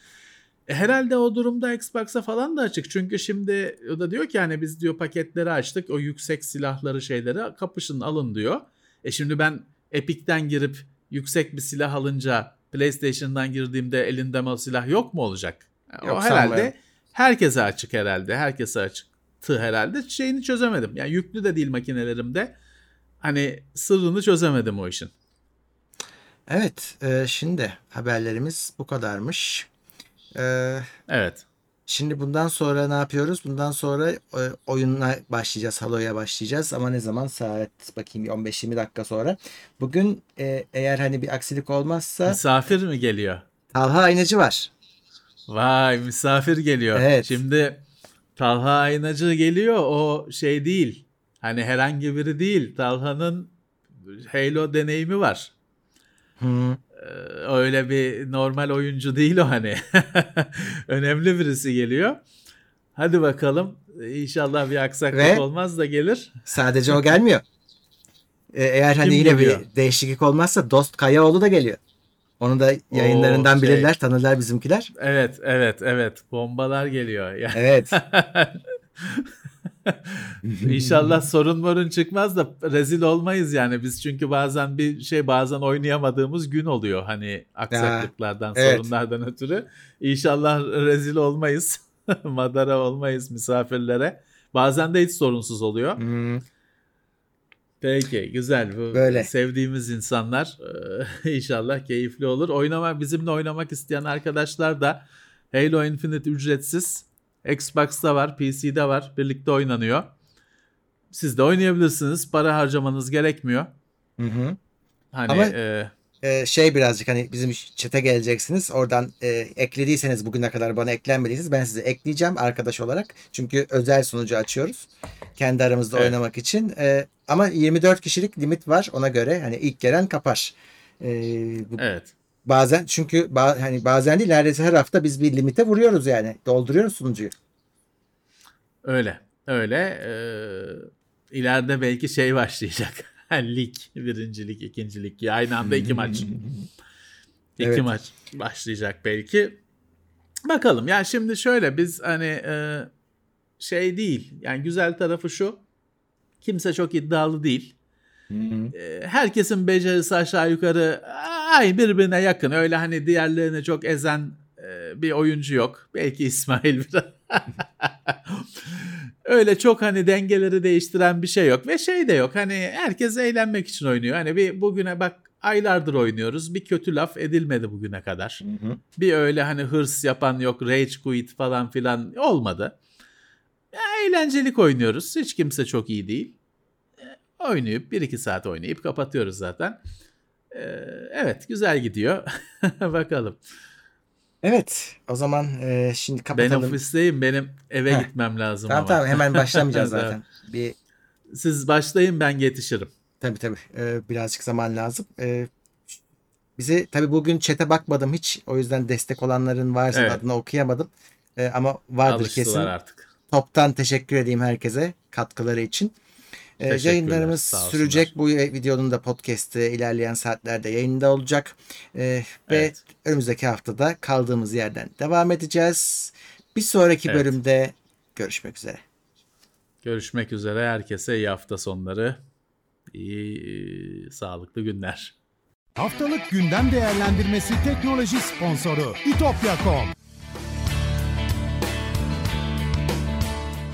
E, herhalde o durumda Xbox'a falan da açık. Çünkü şimdi o da diyor ki hani biz diyor paketleri açtık. O yüksek silahları şeyleri kapışın alın diyor. E şimdi ben Epic'ten girip yüksek bir silah alınca PlayStation'dan girdiğimde elinde o silah yok mu olacak? E, Yok, o herhalde sanmıyorum. herkese açık herhalde. Herkese açıktı herhalde. Şeyini çözemedim. Yani yüklü de değil makinelerimde. Hani sırrını çözemedim o işin. Evet. e, şimdi haberlerimiz bu kadarmış. E, Evet. Şimdi bundan sonra ne yapıyoruz? Bundan sonra e, oyununa başlayacağız. Halo'ya başlayacağız. Ama ne zaman? Saat bakayım 15-20 dakika sonra. Bugün e, eğer hani bir aksilik olmazsa Misafir mi geliyor? Talha Aynacı var. Vay misafir geliyor. Evet. Şimdi Talha Aynacı geliyor o şey değil. Hani herhangi biri değil. Talha'nın Halo deneyimi var. Hı. Ee, öyle bir normal oyuncu değil o hani. [LAUGHS] Önemli birisi geliyor. Hadi bakalım. İnşallah bir aksaklık Ve- olmaz da gelir. Sadece o gelmiyor. E, eğer hani Kim yine geliyor? bir değişiklik olmazsa Dost Kayaoğlu da geliyor. Onu da yayınlarından şey. bilirler, tanırlar bizimkiler. Evet, evet, evet. Bombalar geliyor. Ya. Evet. [LAUGHS] İnşallah sorun morun çıkmaz da rezil olmayız yani biz çünkü bazen bir şey bazen oynayamadığımız gün oluyor hani aksaklıklardan evet. sorunlardan ötürü. İnşallah rezil olmayız [LAUGHS] madara olmayız misafirlere bazen de hiç sorunsuz oluyor. Hmm. Peki güzel bu Böyle. sevdiğimiz insanlar eee, [LAUGHS] inşallah keyifli olur. Oynamak bizimle oynamak isteyen arkadaşlar da Halo Infinite ücretsiz. Xbox'ta var, PC'de var. Birlikte oynanıyor. Siz de oynayabilirsiniz. Para harcamanız gerekmiyor. Hı hı. Hani Ama- eee, Ee, şey birazcık hani bizim çete geleceksiniz. Oradan e, eklediyseniz bugüne kadar bana eklenmediyseniz ben sizi ekleyeceğim arkadaş olarak. Çünkü özel sunucu açıyoruz. Kendi aramızda Evet. oynamak için. Ee, ama 24 kişilik limit var ona göre. Hani ilk gelen kapar. Ee, bu- evet. Bazen çünkü ba- hani bazen değil neredeyse her hafta biz bir limite vuruyoruz yani. Dolduruyoruz sunucuyu. Öyle. Öyle. Eee ileride belki şey başlayacak. [LAUGHS] lig. Birinci lig, ikinci lig. Aynı anda iki maç. [LAUGHS] İki Evet. maç başlayacak belki. Bakalım. Yani şimdi şöyle biz hani e, şey değil. Yani güzel tarafı şu. Kimse çok iddialı değil. E, herkesin becerisi aşağı yukarı ay birbirine yakın. Öyle hani diğerlerini çok ezen e, bir oyuncu yok. Belki İsmail biraz. [LAUGHS] Öyle çok hani dengeleri değiştiren bir şey yok ve şey de yok. Hani herkes eğlenmek için oynuyor. Hani bir bugüne bak aylardır oynuyoruz. Bir kötü laf edilmedi bugüne kadar. Bir öyle hani hırs yapan yok, rage quit falan filan olmadı. Ya, eğlencelik oynuyoruz. Hiç kimse çok iyi değil. Oynayıp 1-2 saat oynayıp kapatıyoruz zaten. E, evet güzel gidiyor. [LAUGHS] Bakalım. Evet o zaman e, şimdi Ben kapatalım. ofisteyim. Benim eve Heh. gitmem lazım Tamam ama. tamam hemen başlamayacağız [LAUGHS] zaten. bir Siz başlayın ben yetişirim. Tabii tabii. Ee, birazcık zaman lazım. Ee, bize tabii bugün çete bakmadım hiç. O yüzden destek olanların varsa Evet. adını okuyamadım. Ee, ama vardır Alıştılar kesin. artık. Toptan teşekkür edeyim herkese katkıları için. Teşekkürler, yayınlarımız sürecek. Bu videonun da podcast'ı ilerleyen saatlerde yayında olacak. Ee, ve Evet. önümüzdeki haftada kaldığımız yerden devam edeceğiz. Bir sonraki Evet. bölümde görüşmek üzere. Görüşmek üzere. Herkese iyi hafta sonları. İyi, e, sağlıklı günler. Haftalık gündem değerlendirmesi teknoloji sponsoru itopya.com.